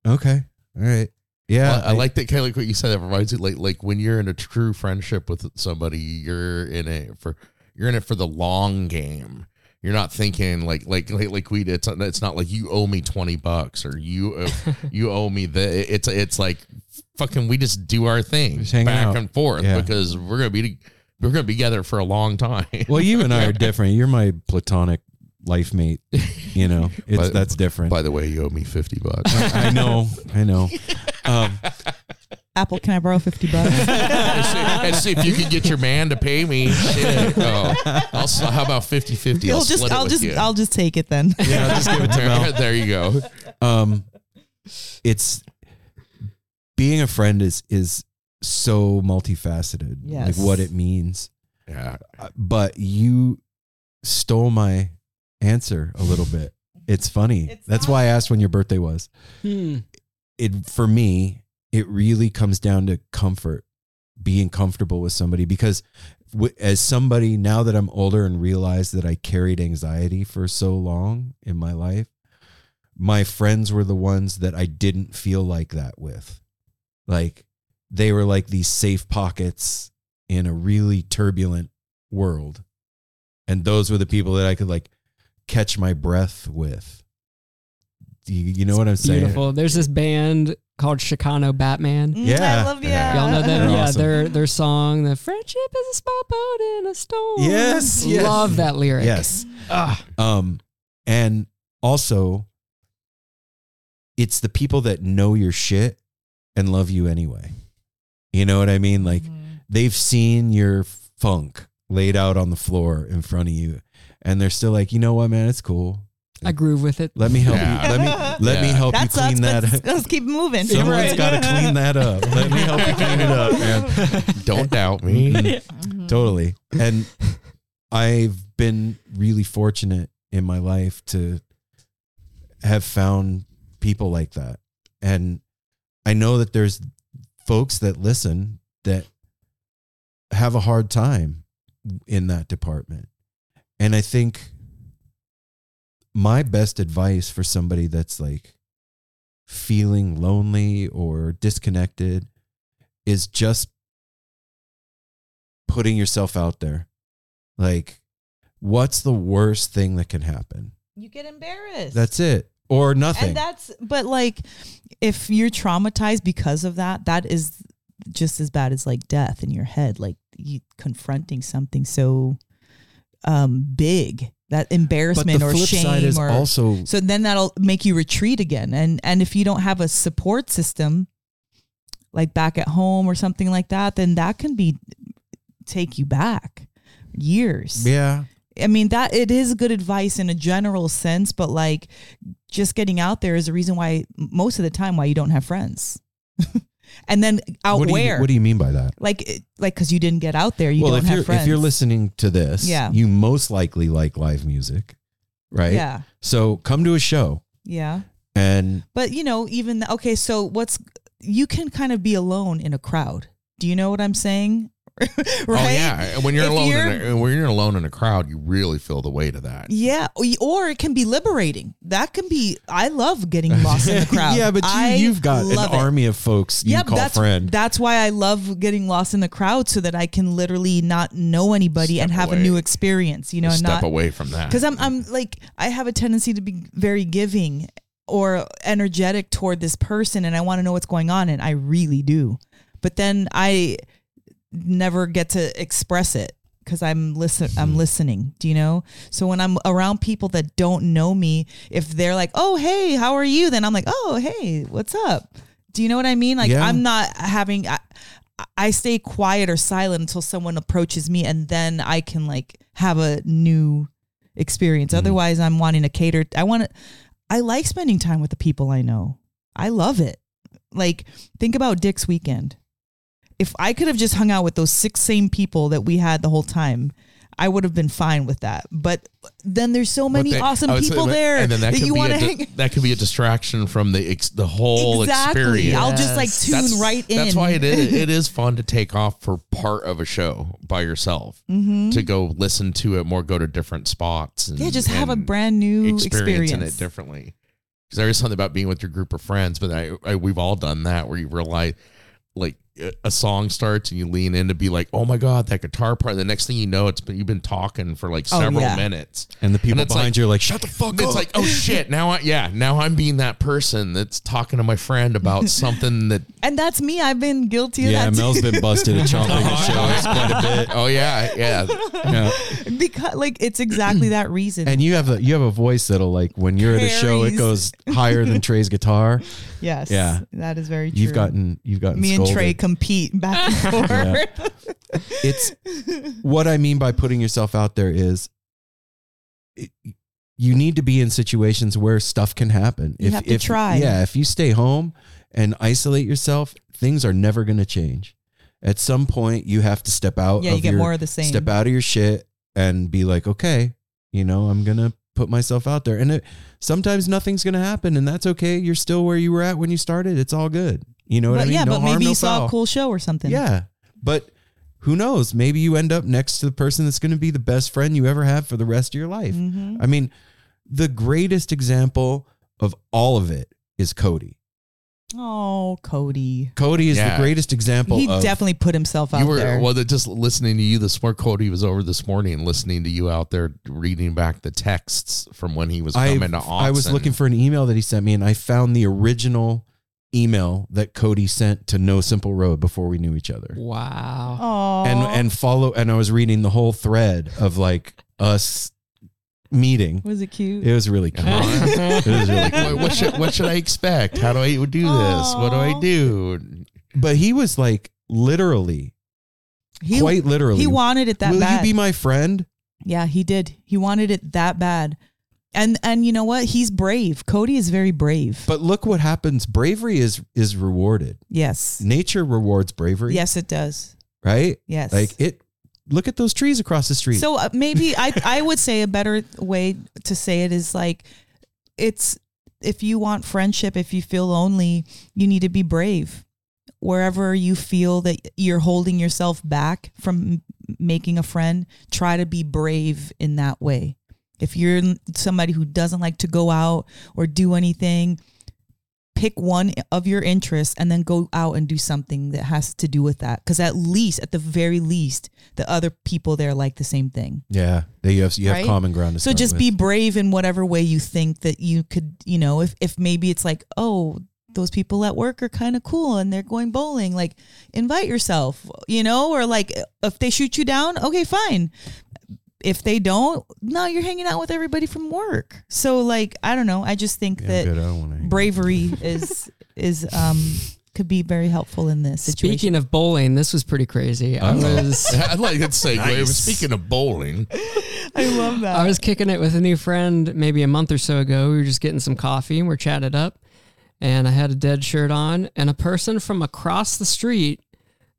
Okay, all right. Yeah, Well, I, like that kind of like what you said. That reminds me like like when you're in a true friendship with somebody, you're in it for you're in it for the long game. You're not thinking like like like like we did. It's not, it's not like you owe me twenty bucks or you owe, *laughs* you owe me the. It's it's like fucking we just do our thing back out. and forth Yeah. because we're gonna be we're gonna be together for a long time. Well, you and I are *laughs* different. You're my platonic life mate. You know, it's But- that's different. By the way, you owe me fifty bucks. I know, I know. *laughs* Um, Apple, can I borrow fifty bucks? *laughs* and, see, see if you can get your man to pay me. Shit. Oh, I'll, how about 50 50? I'll just, split it I'll with just, you. I'll just take it then. *laughs* yeah, I'll just give it to Mel. there, there you go. um it's being a friend is is so multifaceted Yes. like what it means Yeah. Uh, but you stole my answer a little bit it's funny It's that's not- why i asked when your birthday was hmm. it for me it really comes down to comfort being comfortable with somebody because as somebody now that i'm older and realize that i carried anxiety for so long in my life my friends were the ones that i didn't feel like that with. Like they were like these safe pockets in a really turbulent world. And those were the people that i could like catch my breath with. You, you know what i'm saying? beautiful. There's this band called chicano batman Mm, Yeah. I love you. Yeah. Y'all know them? They're yeah, awesome. their their song, "The Friendship is a Small Boat in a Storm." Yes, yes. love that lyric. Yes. Ah, Um, and also, it's the people that know your shit and love you anyway. You know what I mean? Like they've seen your funk laid out on the floor in front of you, and they're still like, you know what, man, it's cool. I groove with it. Let me help Yeah. you. Let me *laughs* let me help That you sucks, clean but that. let's, let's keep moving. Someone's got to clean that up. Let me help you clean it up, man. *laughs* Don't doubt me. Mm-hmm. totally and i've been really fortunate in my life to have found people like that and i know that there's folks that listen that have a hard time in that department and i think my best advice for somebody that's like feeling lonely or disconnected is just putting yourself out there. Like, what's the worst thing that can happen? You get embarrassed. That's it. Or nothing. and that's but like if you're traumatized because of that, that is just as bad as like death in your head. Like you confronting something so um big that embarrassment or shame or also so then that'll make you retreat again and and if you don't have a support system like back at home or something like that then that can be take you back years yeah. I mean that it is good advice in a general sense, but like just getting out there is the reason why most of the time why you don't have friends. *laughs* and then out what do where? You, what do you mean by that? like like because you didn't get out there, you well, don't if have you're friends. if you're listening to this, Yeah. you most likely like live music, right? yeah, So come to a show yeah. and But you know, even okay, so what's you can kind of be alone in a crowd. Do you know what I'm saying? *laughs* Oh, right? Oh yeah, when you're If alone, you're- in a, when you're alone in a crowd, you really feel the weight of that. Yeah, or- it can be liberating. That can be. I love getting lost in the *laughs* crowd. yeah, but you, you've got an it. army of folks you Yeah, call that's friend. that's why I love getting lost in the crowd so that I can literally not know anybody and Step have a new experience. You know, and Step not away from that. because I'm I'm like I have a tendency to be very giving or energetic toward this person, and I want to know what's going on, and I really do. But then I never get to express it because I'm listen I'm hmm. listening. Do you know? So when I'm around people that don't know me, if they're like, "Oh, hey, how are you?" then I'm like, "Oh, hey, what's up?" Do you know what I mean? Like Yeah. I'm not having. I, I stay quiet or silent until someone approaches me, and then I can like have a new experience. Hmm. Otherwise, I'm wanting to cater. I want to. I like spending time with the people I know. I love it. Like think about Dick's weekend. If I could have just hung out with those six same people that we had the whole time, I would have been fine with that. But then there's so many then- awesome would say people there and then that, that could you be want to hang. that could be a distraction from the ex, the whole Exactly. experience. I'll just like tune That's- right in. That's why it is, it *laughs* is fun to take off for part of a show by yourself Mhm. to go listen to it more, go to different spots. And, Yeah, just have a brand new experience. it differently. Because there is something about being with your group of friends, but I, I we've all done that where you realize, like a- a song starts and you lean in to be like, oh my god, that guitar part. The next thing you know, it's been you've been talking for like Oh, several yeah. minutes. and the people and behind like- you are like, shut the fuck up. It's like, oh shit, now I yeah, now I'm being that person that's talking to my friend about *laughs* something that And that's me. I've been guilty of yeah, that too. Mel's been busted at chomping *laughs* at shows quite a bit. oh yeah, yeah. Yeah. because like it's exactly that reason. And you have a you have a voice that'll like when you're at a show, it goes higher than Trey's guitar. *laughs* yes, Yeah. that is very true. You've gotten you've gotten me and. Trey compete back and *laughs* forth. It's what I mean by putting yourself out there is it- you need to be in situations where stuff can happen. You have to try. Yeah, if you stay home and isolate yourself, things are never going to change. At some point, you have to step out. Yeah, you get your, more of the same. Step out of your shit and be like, okay, you know, I'm gonna put myself out there. And it, sometimes nothing's gonna happen, and that's okay. You're still where you were at when you started. It's all good. You know what but I mean? yeah, No but harm, maybe no you saw foul. a cool show or something. Yeah. But who knows? Maybe you end up next to the person that's going to be the best friend you ever have for the rest of your life. Mhm. I mean, the greatest example of all of it is Cody. Oh, Cody. Cody is Yeah. the greatest example He of definitely put himself out You were there. well, the- just listening to you this morning. Cody was over this morning and listening to you out there reading back the texts from when he was I, coming to Austin. I was looking for an email that he sent me and I found the original email that Cody sent to No Simple Road before we knew each other. Wow. oh, And and follow and I was reading the whole thread of like us meeting. was it cute? It was really *laughs* cute. it was really What, what should what should I expect? How do I do this? What do I do? But he was like literally, he, quite literally. he wanted it that Will bad. you be my friend? yeah, he did. He wanted it that bad. And and you know what? He's brave. Cody is very brave. But look what happens. Bravery is is rewarded. yes. Nature rewards bravery. Yes, it does. Right? Yes. Like it look at those trees across the street. So uh, maybe I I would say a better way to say it is like it's if you want friendship, if you feel lonely, you need to be brave. Wherever you feel that you're holding yourself back from making a friend, try to be brave in that way. If you're somebody who doesn't like to go out or do anything, pick one of your interests and then go out and do something that has to do with that because at least at the very least the other people there like the same thing yeah. They you have you have Right? common ground to so just with. be brave in whatever way you think that you could you know if, if maybe it's like oh those people at work are kind of cool and they're going bowling like invite yourself you know or like if they shoot you down okay fine if they don't no you're hanging out with everybody from work so like i don't know i just think Yeah, that good. I don't want to bravery *laughs* is is um could be very helpful in this situation. Speaking of bowling, this was pretty crazy. I Uh-oh. was *laughs* I'd like to segue. Nice. Speaking of bowling, I love that. I was kicking it with a new friend maybe a month or so ago. We were just getting some coffee and we're chatted up. And I had a dead shirt on, and a person from across the street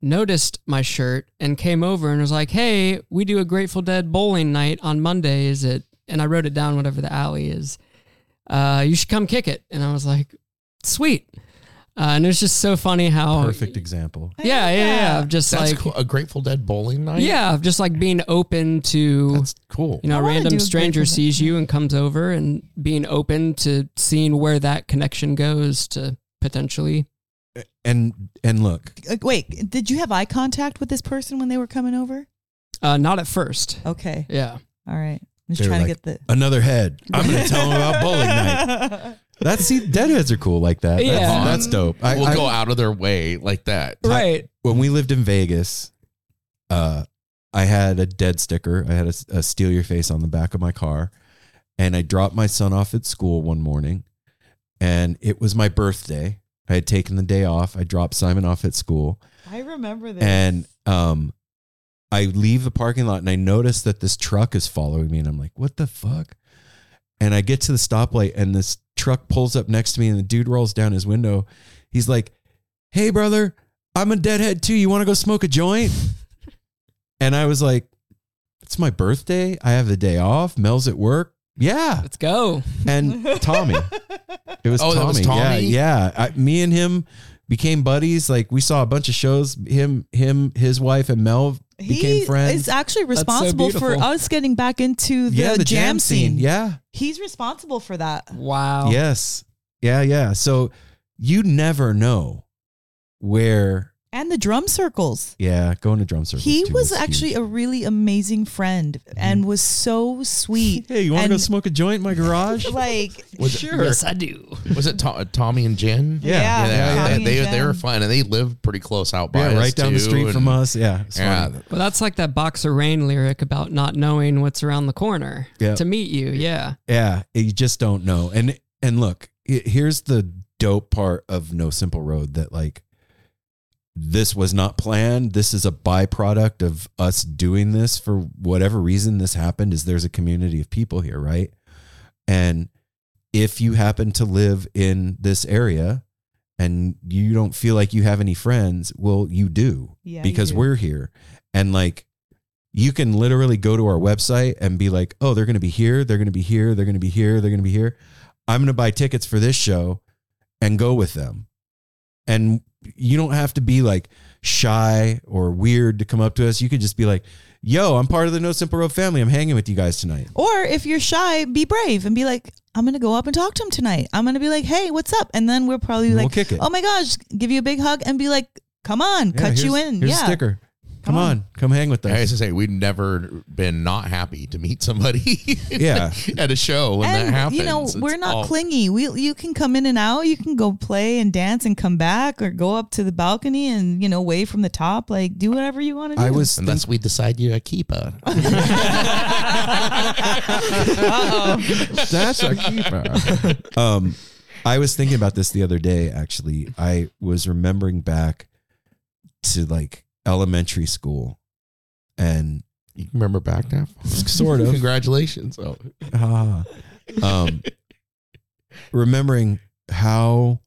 noticed my shirt and came over and was like, Hey, we do a Grateful Dead bowling night on Monday. Is it? And I wrote it down, whatever the alley is. Uh, you should come kick it. And I was like, Sweet. Uh, and it was just so funny how Perfect example. Yeah, yeah, yeah. of Just That's like cool. a Grateful Dead bowling night. yeah, just like being open to that's cool. you know, I a random stranger Grateful sees you and comes over and being open to seeing where that connection goes to potentially. And and look, Uh, Wait, did you have eye contact with this person when they were coming over? Uh, not at first. Okay, Yeah. all right. I'm just They were trying like, to get the another head. I'm going to tell him about bowling night. *laughs* the. That's see, deadheads are cool like that. That's, Yeah. that's dope. I, we'll I- go out of their way like that. Right. when we lived in Vegas, uh, I had a dead sticker. I had a, a steal your face on the back of my car, and I dropped my son off at school one morning, and it was my birthday. I had taken the day off. I dropped Simon off at school, I remember this. and um, I leave the parking lot, and I notice that this truck is following me, and I'm like, "What the fuck?" And I get to the stoplight, and this truck pulls up next to me, and the dude rolls down his window. He's like, "Hey, brother, I'm a deadhead too. You want to go smoke a joint?" *laughs* And I was like, "It's my birthday. I have the day off. Mel's at work. Yeah." Let's go. And Tommy, it was *laughs* Oh, Tommy. that was Yeah, Tommy? yeah. I, me and him became buddies. Like we saw a bunch of shows. Him, him, his wife, and Mel became he friends. is actually so responsible for us getting back into the, yeah, the jam, scene. Yeah. He's responsible for that. Wow. Yes. Yeah, yeah. So you never know where. And the drum circles. Yeah, going to drum circles. He too was actually huge. a really amazing friend and mm-hmm. was so sweet. *laughs* Hey, you want to go smoke a joint in my garage? *laughs* Like Was it, Sure. Yes, I do. was it To- Tommy and Jen? Yeah. Yeah, yeah, Tommy they, they, they Jen. were fun, and they lived pretty close out by yeah, us right down the too, street from us. Yeah, it's Yeah, funny. Well, that's like that Box of Rain lyric about not knowing what's around the corner Yeah. to meet you. Yeah. Yeah, you just don't know. And and look, here's the dope part of No Simple Road that like this was not planned. This is a byproduct of us doing this for whatever reason this happened is there's a community of people here, right? And if you happen to live in this area and you don't feel like you have any friends, well, you do Yeah, you because do. we're here. And like you can literally go to our website and be like, oh, they're going to be here, they're going to be here, they're going to be here, they're going to be here. I'm going to buy tickets for this show and go with them. And you don't have to be like shy or weird to come up to us. You could just be like, yo, I'm part of the No Simple Road family. I'm hanging with you guys tonight. Or if you're shy, be brave and be like, I'm gonna go up and talk to him tonight. I'm gonna be like, hey, what's up? And then we'll probably be We'll like, kick it. oh my gosh, give you a big hug and be like, come on, Yeah, cut you here's- in. Here's yeah. a sticker. Come Come on. on, come hang with us. I used to say we've never been not happy to meet somebody. *laughs* Yeah. at a show when and that happens. you know It's we're not all- clingy. We you can come in and out. You can go play and dance and come back, or go up to the balcony and you know wave from the top. Like do whatever you want to do. I was Unless we decide you're a keeper. *laughs* That's our keeper. um, I was thinking about this the other day. Actually, I was remembering back to like elementary school, and You remember back now? *laughs* sort of, Congratulations. Oh, ah, um, remembering how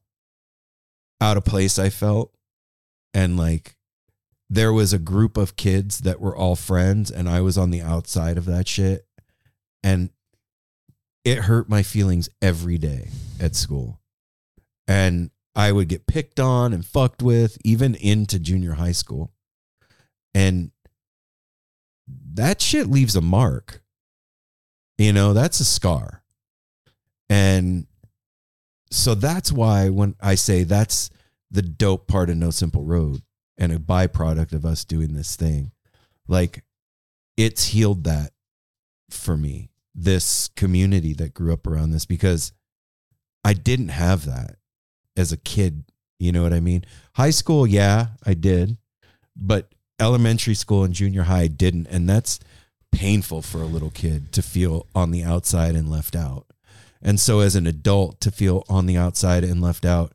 out of place I felt, and like there was a group of kids that were all friends, and I was on the outside of that shit, and it hurt my feelings every day at school. And I would get picked on and fucked with, even into junior high school. And that shit leaves a mark. You know, that's a scar. And so that's why when I say that's the dope part of No Simple Road and a byproduct of us doing this thing, like it's healed that for me, this community that grew up around this, because I didn't have that as a kid. You know what I mean? High school, yeah, I did, but elementary school and junior high didn't. And that's painful for a little kid to feel on the outside and left out. And so as an adult to feel on the outside and left out,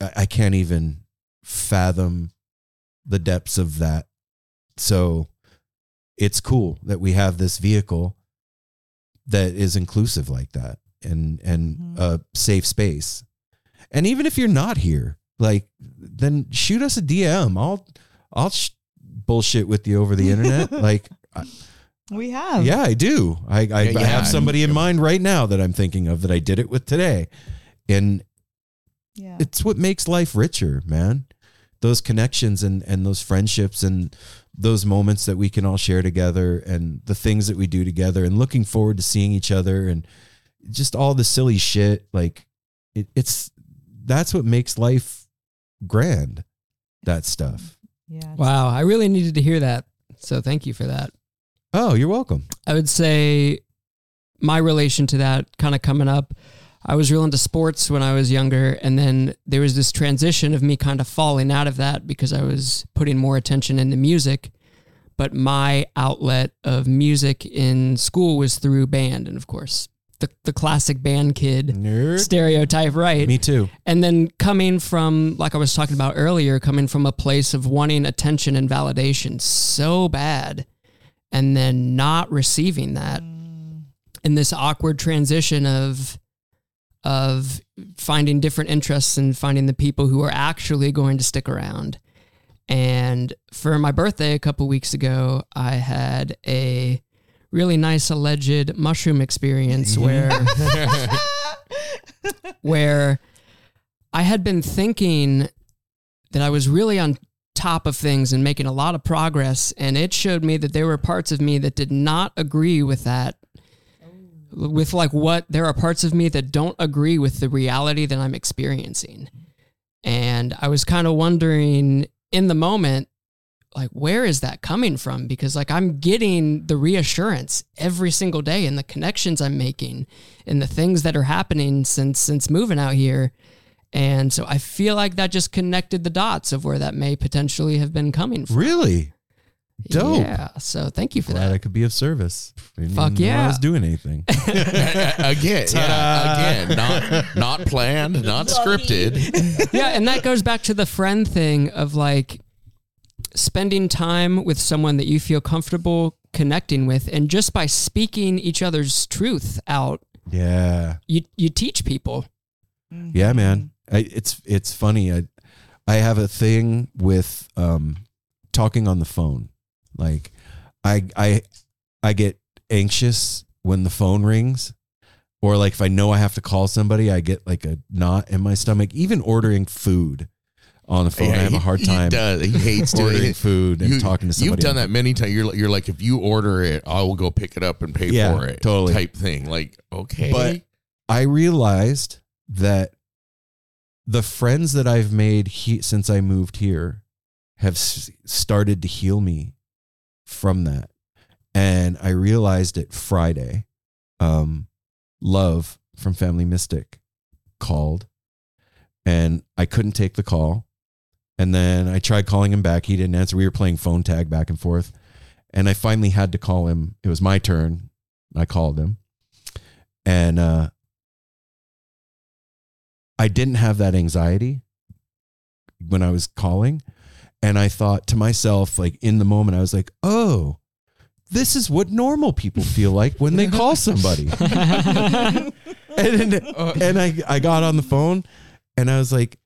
I, I can't even fathom the depths of that. So it's cool that we have this vehicle that is inclusive like that and and Mhm. a safe space. And even if you're not here, like then shoot us a DM. I'll I'll sh- bullshit with you over the internet. *laughs* like I- we have. yeah, I do. I, I, Yeah, I yeah. have somebody in mind right now that I'm thinking of that I did it with today. And Yeah. it's what makes life richer, man. Those connections and and those friendships and those moments that we can all share together and the things that we do together and looking forward to seeing each other and just all the silly shit like it, it's that's what makes life grand that stuff yeah. Wow, I really needed to hear that. So thank you for that. oh you're welcome I would say my relation to that kind of coming up. I was real into sports when I was younger, and then there was this transition of me kind of falling out of that because I was putting more attention into music. But my outlet of music in school was through band, and of course, the the classic band kid nerd stereotype, right? me too And then coming from, like I was talking about earlier, coming from a place of wanting attention and validation so bad, and then not receiving that, in this awkward transition of of finding different interests and finding the people who are actually going to stick around. And for my birthday a couple weeks ago, I had a really nice alleged mushroom experience mm-hmm. where *laughs* where I had been thinking that I was really on top of things and making a lot of progress and it showed me that there were parts of me that did not agree with that oh. with like what there are parts of me that don't agree with the reality that I'm experiencing. And I was kind of wondering in the moment like where is that coming from because like I'm getting the reassurance every single day and the connections I'm making and the things that are happening since since moving out here. And so I feel like that just connected the dots of where that may potentially have been coming from. really dope Yeah. So thank you for glad that. I could be of service Didn't Fuck even know I yeah. was doing anything *laughs* *laughs* again, yeah, again, not not planned, not scripted. *laughs* yeah, and that goes back to the friend thing of like spending time with someone that you feel comfortable connecting with and just by speaking each other's truth out, yeah you you teach people. Yeah, man. I, it's it's funny. I I have a thing with um talking on the phone. Like I I I get anxious when the phone rings or like if I know I have to call somebody, I get like a knot in my stomach. Even ordering food on the phone, I Yeah, have a he- hard He, time does. he hates doing ordering it. food and You- talking to somebody. You've done on that many times. You're you're like, if you order it, I will go pick it up and pay Yeah, for it. totally. type thing. Like, okay, But I realized that the friends that I've made he, since I moved here have s- started to heal me from that. And I realized it Friday. Um, Love from Family Mystic called and I couldn't take the call. And then I tried calling him back. He didn't answer. We were playing phone tag back and forth. And I finally had to call him. It was my turn. I called him. And uh, I didn't have that anxiety when I was calling. And I thought to myself, like in the moment, I was like, oh, this is what normal people feel like when they call somebody. *laughs* *laughs* and and I, I got on the phone and I was like,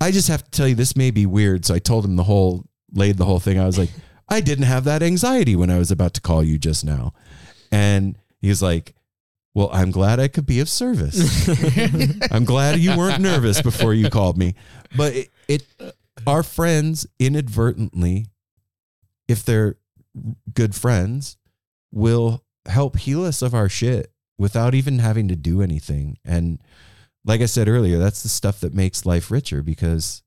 I just have to tell you, this may be weird. So I told him the whole, laid the whole thing. I was like, *laughs* I didn't have that anxiety when I was about to call you just now. And he's like, Well, I'm glad I could be of service. *laughs* I'm glad you weren't nervous before you called me. But it, it our friends inadvertently, if they're good friends, will help heal us of our shit without even having to do anything. And like I said earlier, that's the stuff that makes life richer because,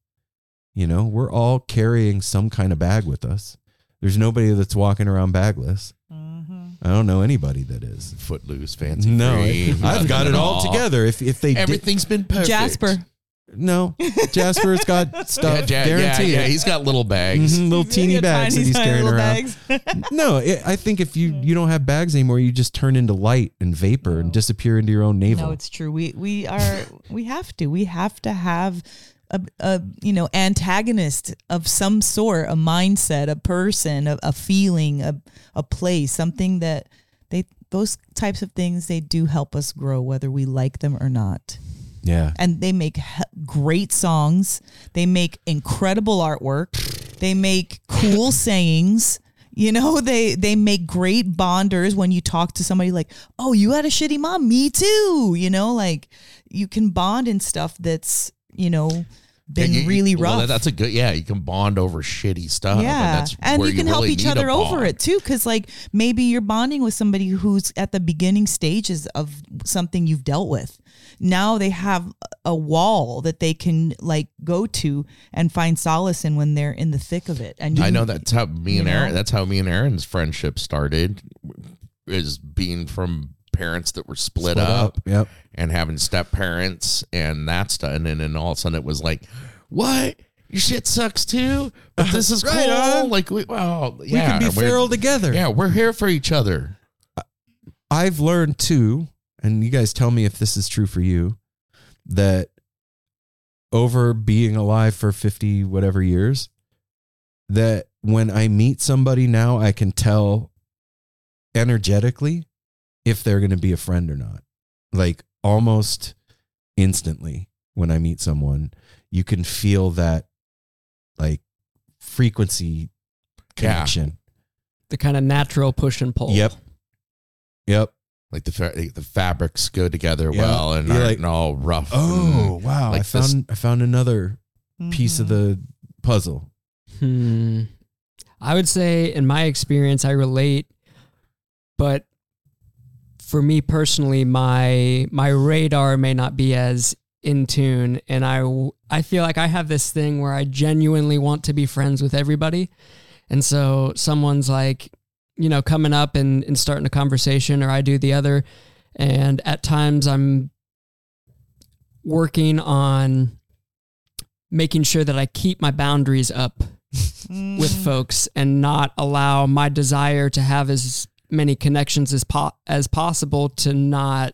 you know, we're all carrying some kind of bag with us. There's nobody that's walking around bagless. Mm-hmm. I don't know anybody that is. footloose, fancy. No, free, I've got it all *laughs* together. If if they did, Everything's been perfect. Jasper. No, Jasper's got *laughs* Yeah, stuff. Ja- yeah, guaranteed. yeah, he's got little bags. Mhm, little teeny Tiny, bags that he's tiny carrying little around. bags. *laughs* No, it, I think if you you don't have bags anymore, you just turn into light and vapor and disappear into your own navel. No, it's true. We we are we have to. We have to have a, a you know antagonist of some sort, a mindset, a person, a, a feeling, a a place, something that they those types of things they do help us grow whether we like them or not. Yeah, And they make he- great songs. They make incredible artwork. They make cool *laughs* sayings. You know, they they make great bonders when you talk to somebody like, "Oh, you had a shitty mom, me too." You know, like you can bond in stuff that's you know, been Yeah, you- really rough. that- that's a good. Yeah, you can bond over shitty stuff. yeah, and, that's and you can help really each other over it too, because like maybe you're bonding with somebody who's at the beginning stages of something you've dealt with. Now they have a wall that they can like go to and find solace in when they're in the thick of it. And you I know that's how me and you Aaron. know? That's how me and Aaron's friendship started. Is being from parents that were split, Split up, Yep. and having step parents and that stuff, and then and all of a sudden it was like, what? Your shit sucks too, but uh-huh. this is Right cool. on. Like we, well, we can be we're- feral together. Yeah, we're here for each other. I've learned too, and you guys tell me if this is true for you, that over being alive for 50 whatever years, that when I meet somebody now, I can tell energetically if they're going to be a friend or not. Like almost instantly when I meet someone, you can feel that like frequency Yeah. connection. The kind of natural push and pull. Yep. Yep. Like the fa- the fabrics go together Yeah. well and You're aren't like, all rough. Oh and- wow! like I this- found I found another piece of Mhm. the puzzle. Hmm. I would say, in my experience, I relate, but for me personally, my my radar may not be as in tune, and I I feel like I have this thing where I genuinely want to be friends with everybody, and so someone's like, you know, coming up and, and starting a conversation, or I do the other, and at times I'm working on making sure that I keep my boundaries up Mm. with folks and not allow my desire to have as many connections as po- as possible to not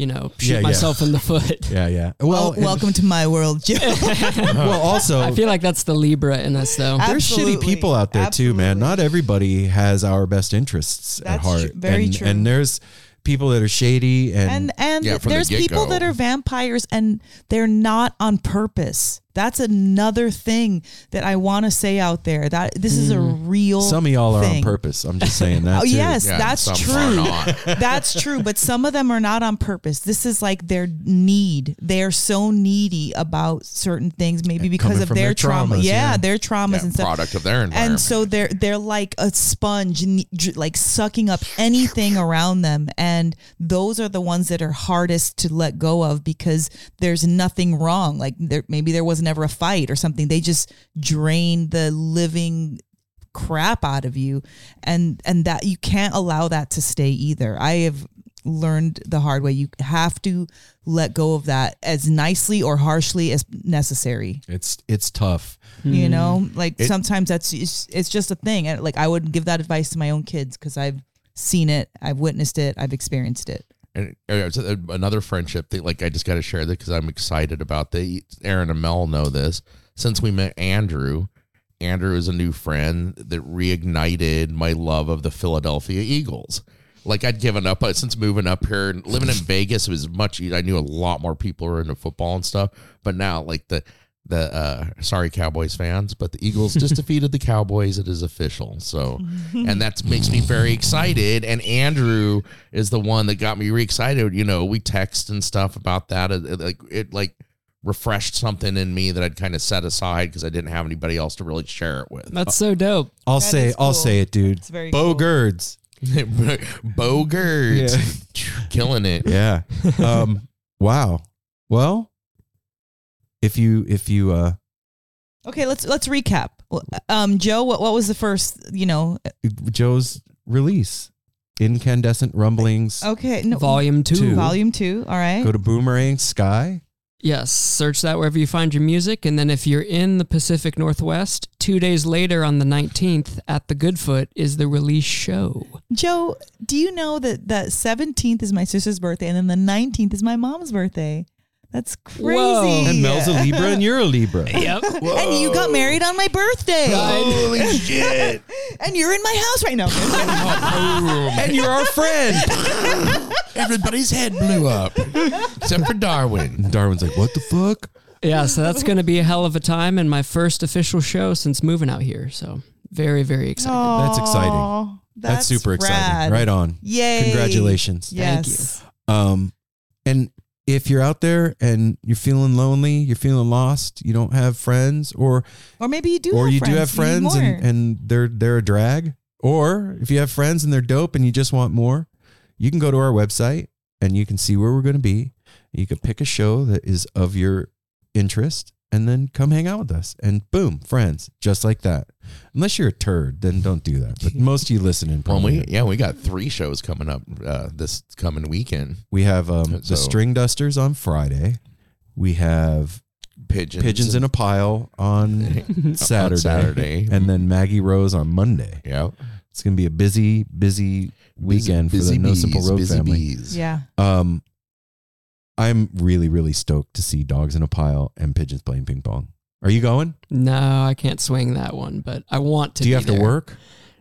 you know shoot Yeah, yeah. myself in the *laughs* foot Yeah, yeah. Oh, well, Well, welcome to my world, Jo. *laughs* well, also I feel like that's the Libra in us though. there's shitty people out there too, man. Not everybody has our best interests at heart. tr- very and, true. And there's people that are shady and, and and Yeah, from the there's people that are vampires and they're not on purpose. That's another thing that I want to say out there. That this is a hmm. real some of y'all are on purpose. I'm just saying *laughs* that. Oh too. yes, Yeah, that's true. *laughs* that's true, but some of them are not on purpose. This is like their need. They are so needy about certain things, maybe because of their, their trauma. traumas, yeah, yeah. their traumas Yeah, and stuff. product of their environment. And so they're they're like a sponge, like sucking up anything around them. And those are the ones that are hardest to let go of because there's nothing wrong. Like there, maybe there was never a fight or something. They just drain the living crap out of you, and and that you can't allow that to stay either. I have learned the hard way. You have to let go of that as nicely or harshly as necessary It's it's tough. you hmm. know like It- sometimes that's it's, it's just a thing and like i would give that advice to my own kids because i've seen it i've witnessed it i've experienced it And uh, another friendship that, like, I just got to share that because I'm excited about that. Aaron and Mel know this. Since we met Andrew, Andrew is a new friend that reignited my love of the Philadelphia Eagles. Like I'd given up uh, since moving up here and living in *laughs* Vegas. It was much. I knew a lot more people were into football and stuff. But now, like the the uh, sorry Cowboys fans, but the Eagles just *laughs* defeated the Cowboys. It is official. So, *laughs* and that makes me very excited. And Andrew is the one that got me re excited. You know, we text and stuff about that. It, it, like it like refreshed something in me that I'd kind of set aside because I didn't have anybody else to really share it with. That's so dope. I'll That say is I'll say it, dude. It's very Bo cool. Girds. *laughs* Bogert, killing it. Yeah. Um wow. Well, if you if you uh okay let's let's recap um Jo what, what was the first you know Jo's release Incandescent Grumblings okay no Volume two. Two. volume two all right go to boomerang sky Yes, search that wherever you find your music. And then if you're in the Pacific Northwest, two days later on the 19th at the Goodfoot is the release show. Jo do you know that that 17th is my sister's birthday and then the 19th is my mom's birthday that's crazy Whoa. and Mel's a Libra and you're a Libra. *laughs* Yep. and you got married on my birthday Holy *laughs* shit! and you're in my house right now *laughs* and you're our friend. Everybody's head blew up except for Darwin. And Darwin's like, "What the fuck?" Yeah, so that's going to be a hell of a time and my first official show since moving out here. So very, very excited. That's exciting. Aw, That's, super exciting. rad. Right on. Yay. Congratulations. Yes. Thank you. Um and if you're out there and you're feeling lonely, you're feeling lost, you don't have friends, or Or maybe you do. or have you friends. do have friends and, and they're they're a drag, or if you have friends and they're dope and you just want more, you can go to our website and you can see where we're going to be. You can pick a show that is of your interest and then come hang out with us. And boom, friends, just like that. Unless you're a turd, then don't do that. But most of you listening, Well, probably. we yeah, we got three shows coming up uh, this coming weekend. We have um, the String Dusters on Friday. We have Pigeons, Pigeons in a Pile on *laughs* Saturday. Saturday. And then Maggie Rose on Monday. yeah, It's going to be a busy, busy weekend busy for the No Simple Road busy family. bees. yeah. Um, I'm really, really stoked to see Dogs in a Pile and Pigeons playing ping pong. Are you going? No, I can't swing that one, but I want to. Do you be have to work?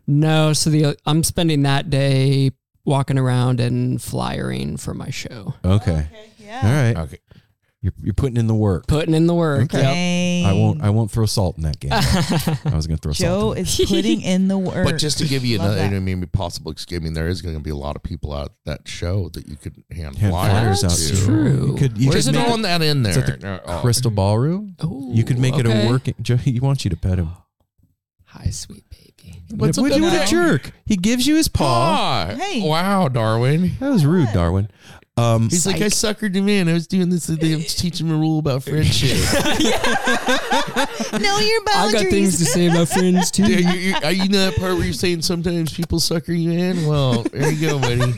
No, so the I'm spending that day walking around and flyering for my show, Okay. Yeah. All right. Okay. You're, you're putting in the work. putting in the work. Okay. Yep. I won't. I won't throw salt in that game. *laughs* I was going to throw Jo salt. In. is putting in the *laughs* work. But just to give you Love another, that. I mean, possible. I mean, there is going to be a lot of people out that show that you could hand, Hand flyers flyers out to. to. True. You could. You Just could throwing that in there. the Oh. Crystal Ballroom. Ooh, You could make it a working. Jo, he wants you to pet him. Hi, sweet baby. What's what, up what with a jerk! He gives you his paw. Ah, Hey. Wow, Darwin. That was rude, Darwin. Um, He's like, I suckered him in. I was doing this. I was teaching him a rule about friendship. *laughs* *laughs* know your I got things to say about friends too. Yeah, you, you, are you know that part where you're saying sometimes people sucker you in? Well, there you go, buddy.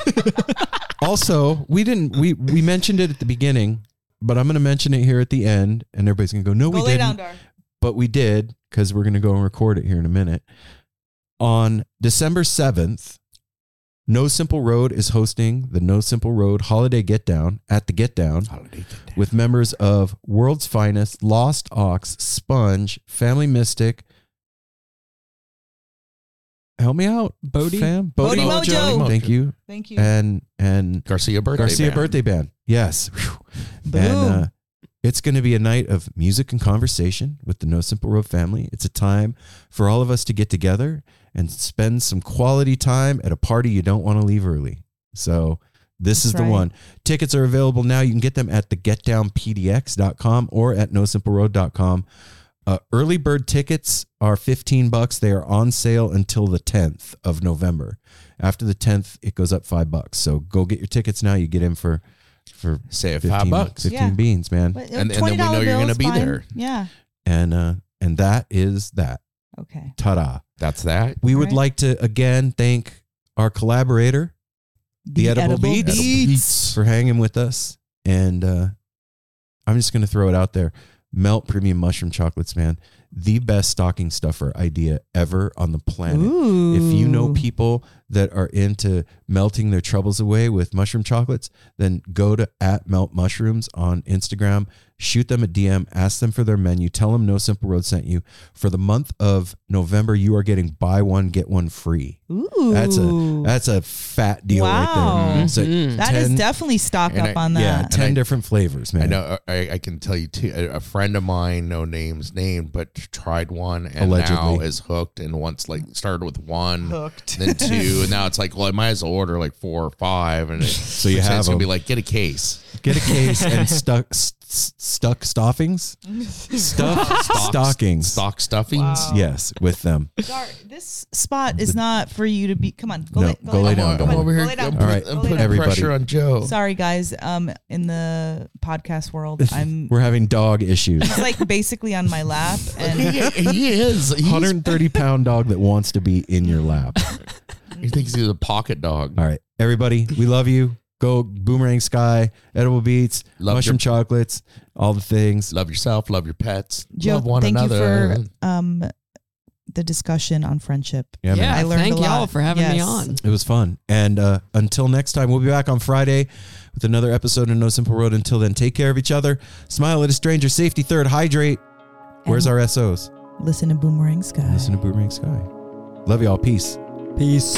*laughs* also, we didn't. We we mentioned it at the beginning, but I'm going to mention it here at the end, and everybody's going to go, "No, Go we lay didn't." down, Dar. but we did because we're going to go and record it here in a minute. On December 7th, No Simple Road is hosting the No Simple Road Holiday Get Down at the Get Down with members of World's Finest, Lost Ox, Sponge, Family Mystic. Help me out, Bodie? fam. Bodie Mojo. Thank you. Thank you. And and Garcia birthday. Garcia band. birthday band. Yes. Boom. And uh, it's going to be a night of music and conversation with the No Simple Road family. It's a time for all of us to get together and spend some quality time at a party you don't want to leave early. So this That's is the right. one. Tickets are available now. You can get them at the getdownpdx.com or at nosimpleroad.com. Uh, early bird tickets are 15 bucks. They are on sale until the 10th of November. After the 10th, it goes up 5 bucks. So go get your tickets now. You get in for for say 15 five bucks. 15 Yeah. beans, man. But, And- and then we know you're gonna be fine. there. Yeah. And uh and that is that. Okay. Ta-da. That's that. We would Alright. like to again thank our collaborator The Edible Beats. Beats. for hanging with us. And uh I'm just going to throw it out there. Melt premium mushroom chocolates, man. The best stocking stuffer idea ever on the planet. Ooh. If you know people that are into melting their troubles away with mushroom chocolates, then go to at melt mushrooms on Instagram, shoot them a DM, ask them for their menu, tell them No Simple Road sent you. For the month of November, you are getting buy one get one free. Ooh. That's a that's a fat deal right Wow. there. So Mhm. That is 10 definitely stock up I- on that. yeah, ten I- different flavors, man. I know. I, I can tell you too. A, a friend of mine, no names named, but tried one and now is hooked. And once like started with one, Hooked. then *laughs* two, and now it's like, well, I might as well order like four or five. And it, so you have it's gonna be like get a case. Get a case and *laughs* stuck s- s- stuck stockings, stuff *laughs* stockings. stock stuffings. Wow. Yes, with them. Gar, this spot is not for you to be. Come on, go, No, lay, go lay down, Come go on, I'm over go here. lay down. I'm, All put- I'm Go lay putting down. everybody. pressure on Jo. Sorry, guys. Um, in the podcast world, I'm We're having dog issues. he's like basically on my lap, *laughs* and he, he is. He's, 130 *laughs* pound dog that wants to be in your lap. he thinks he's a pocket dog. All right, everybody, we love you. Go Boomerang Sky, Edible Beats, Love Mushroom your- chocolates, all the things. Love yourself. Love your pets. Jo, love one thank another. you for um the discussion on friendship. Yeah, yeah, I learned thank a lot. Thank y'all for having me on. It was fun. And uh, until next time, we'll be back on Friday with another episode of No Simple Road. Until then, take care of each other. Smile at a stranger. Safety third. Hydrate. Where's And our SOs? listen to Boomerang Sky? Listen to Boomerang Sky. Love y'all. Peace. Peace.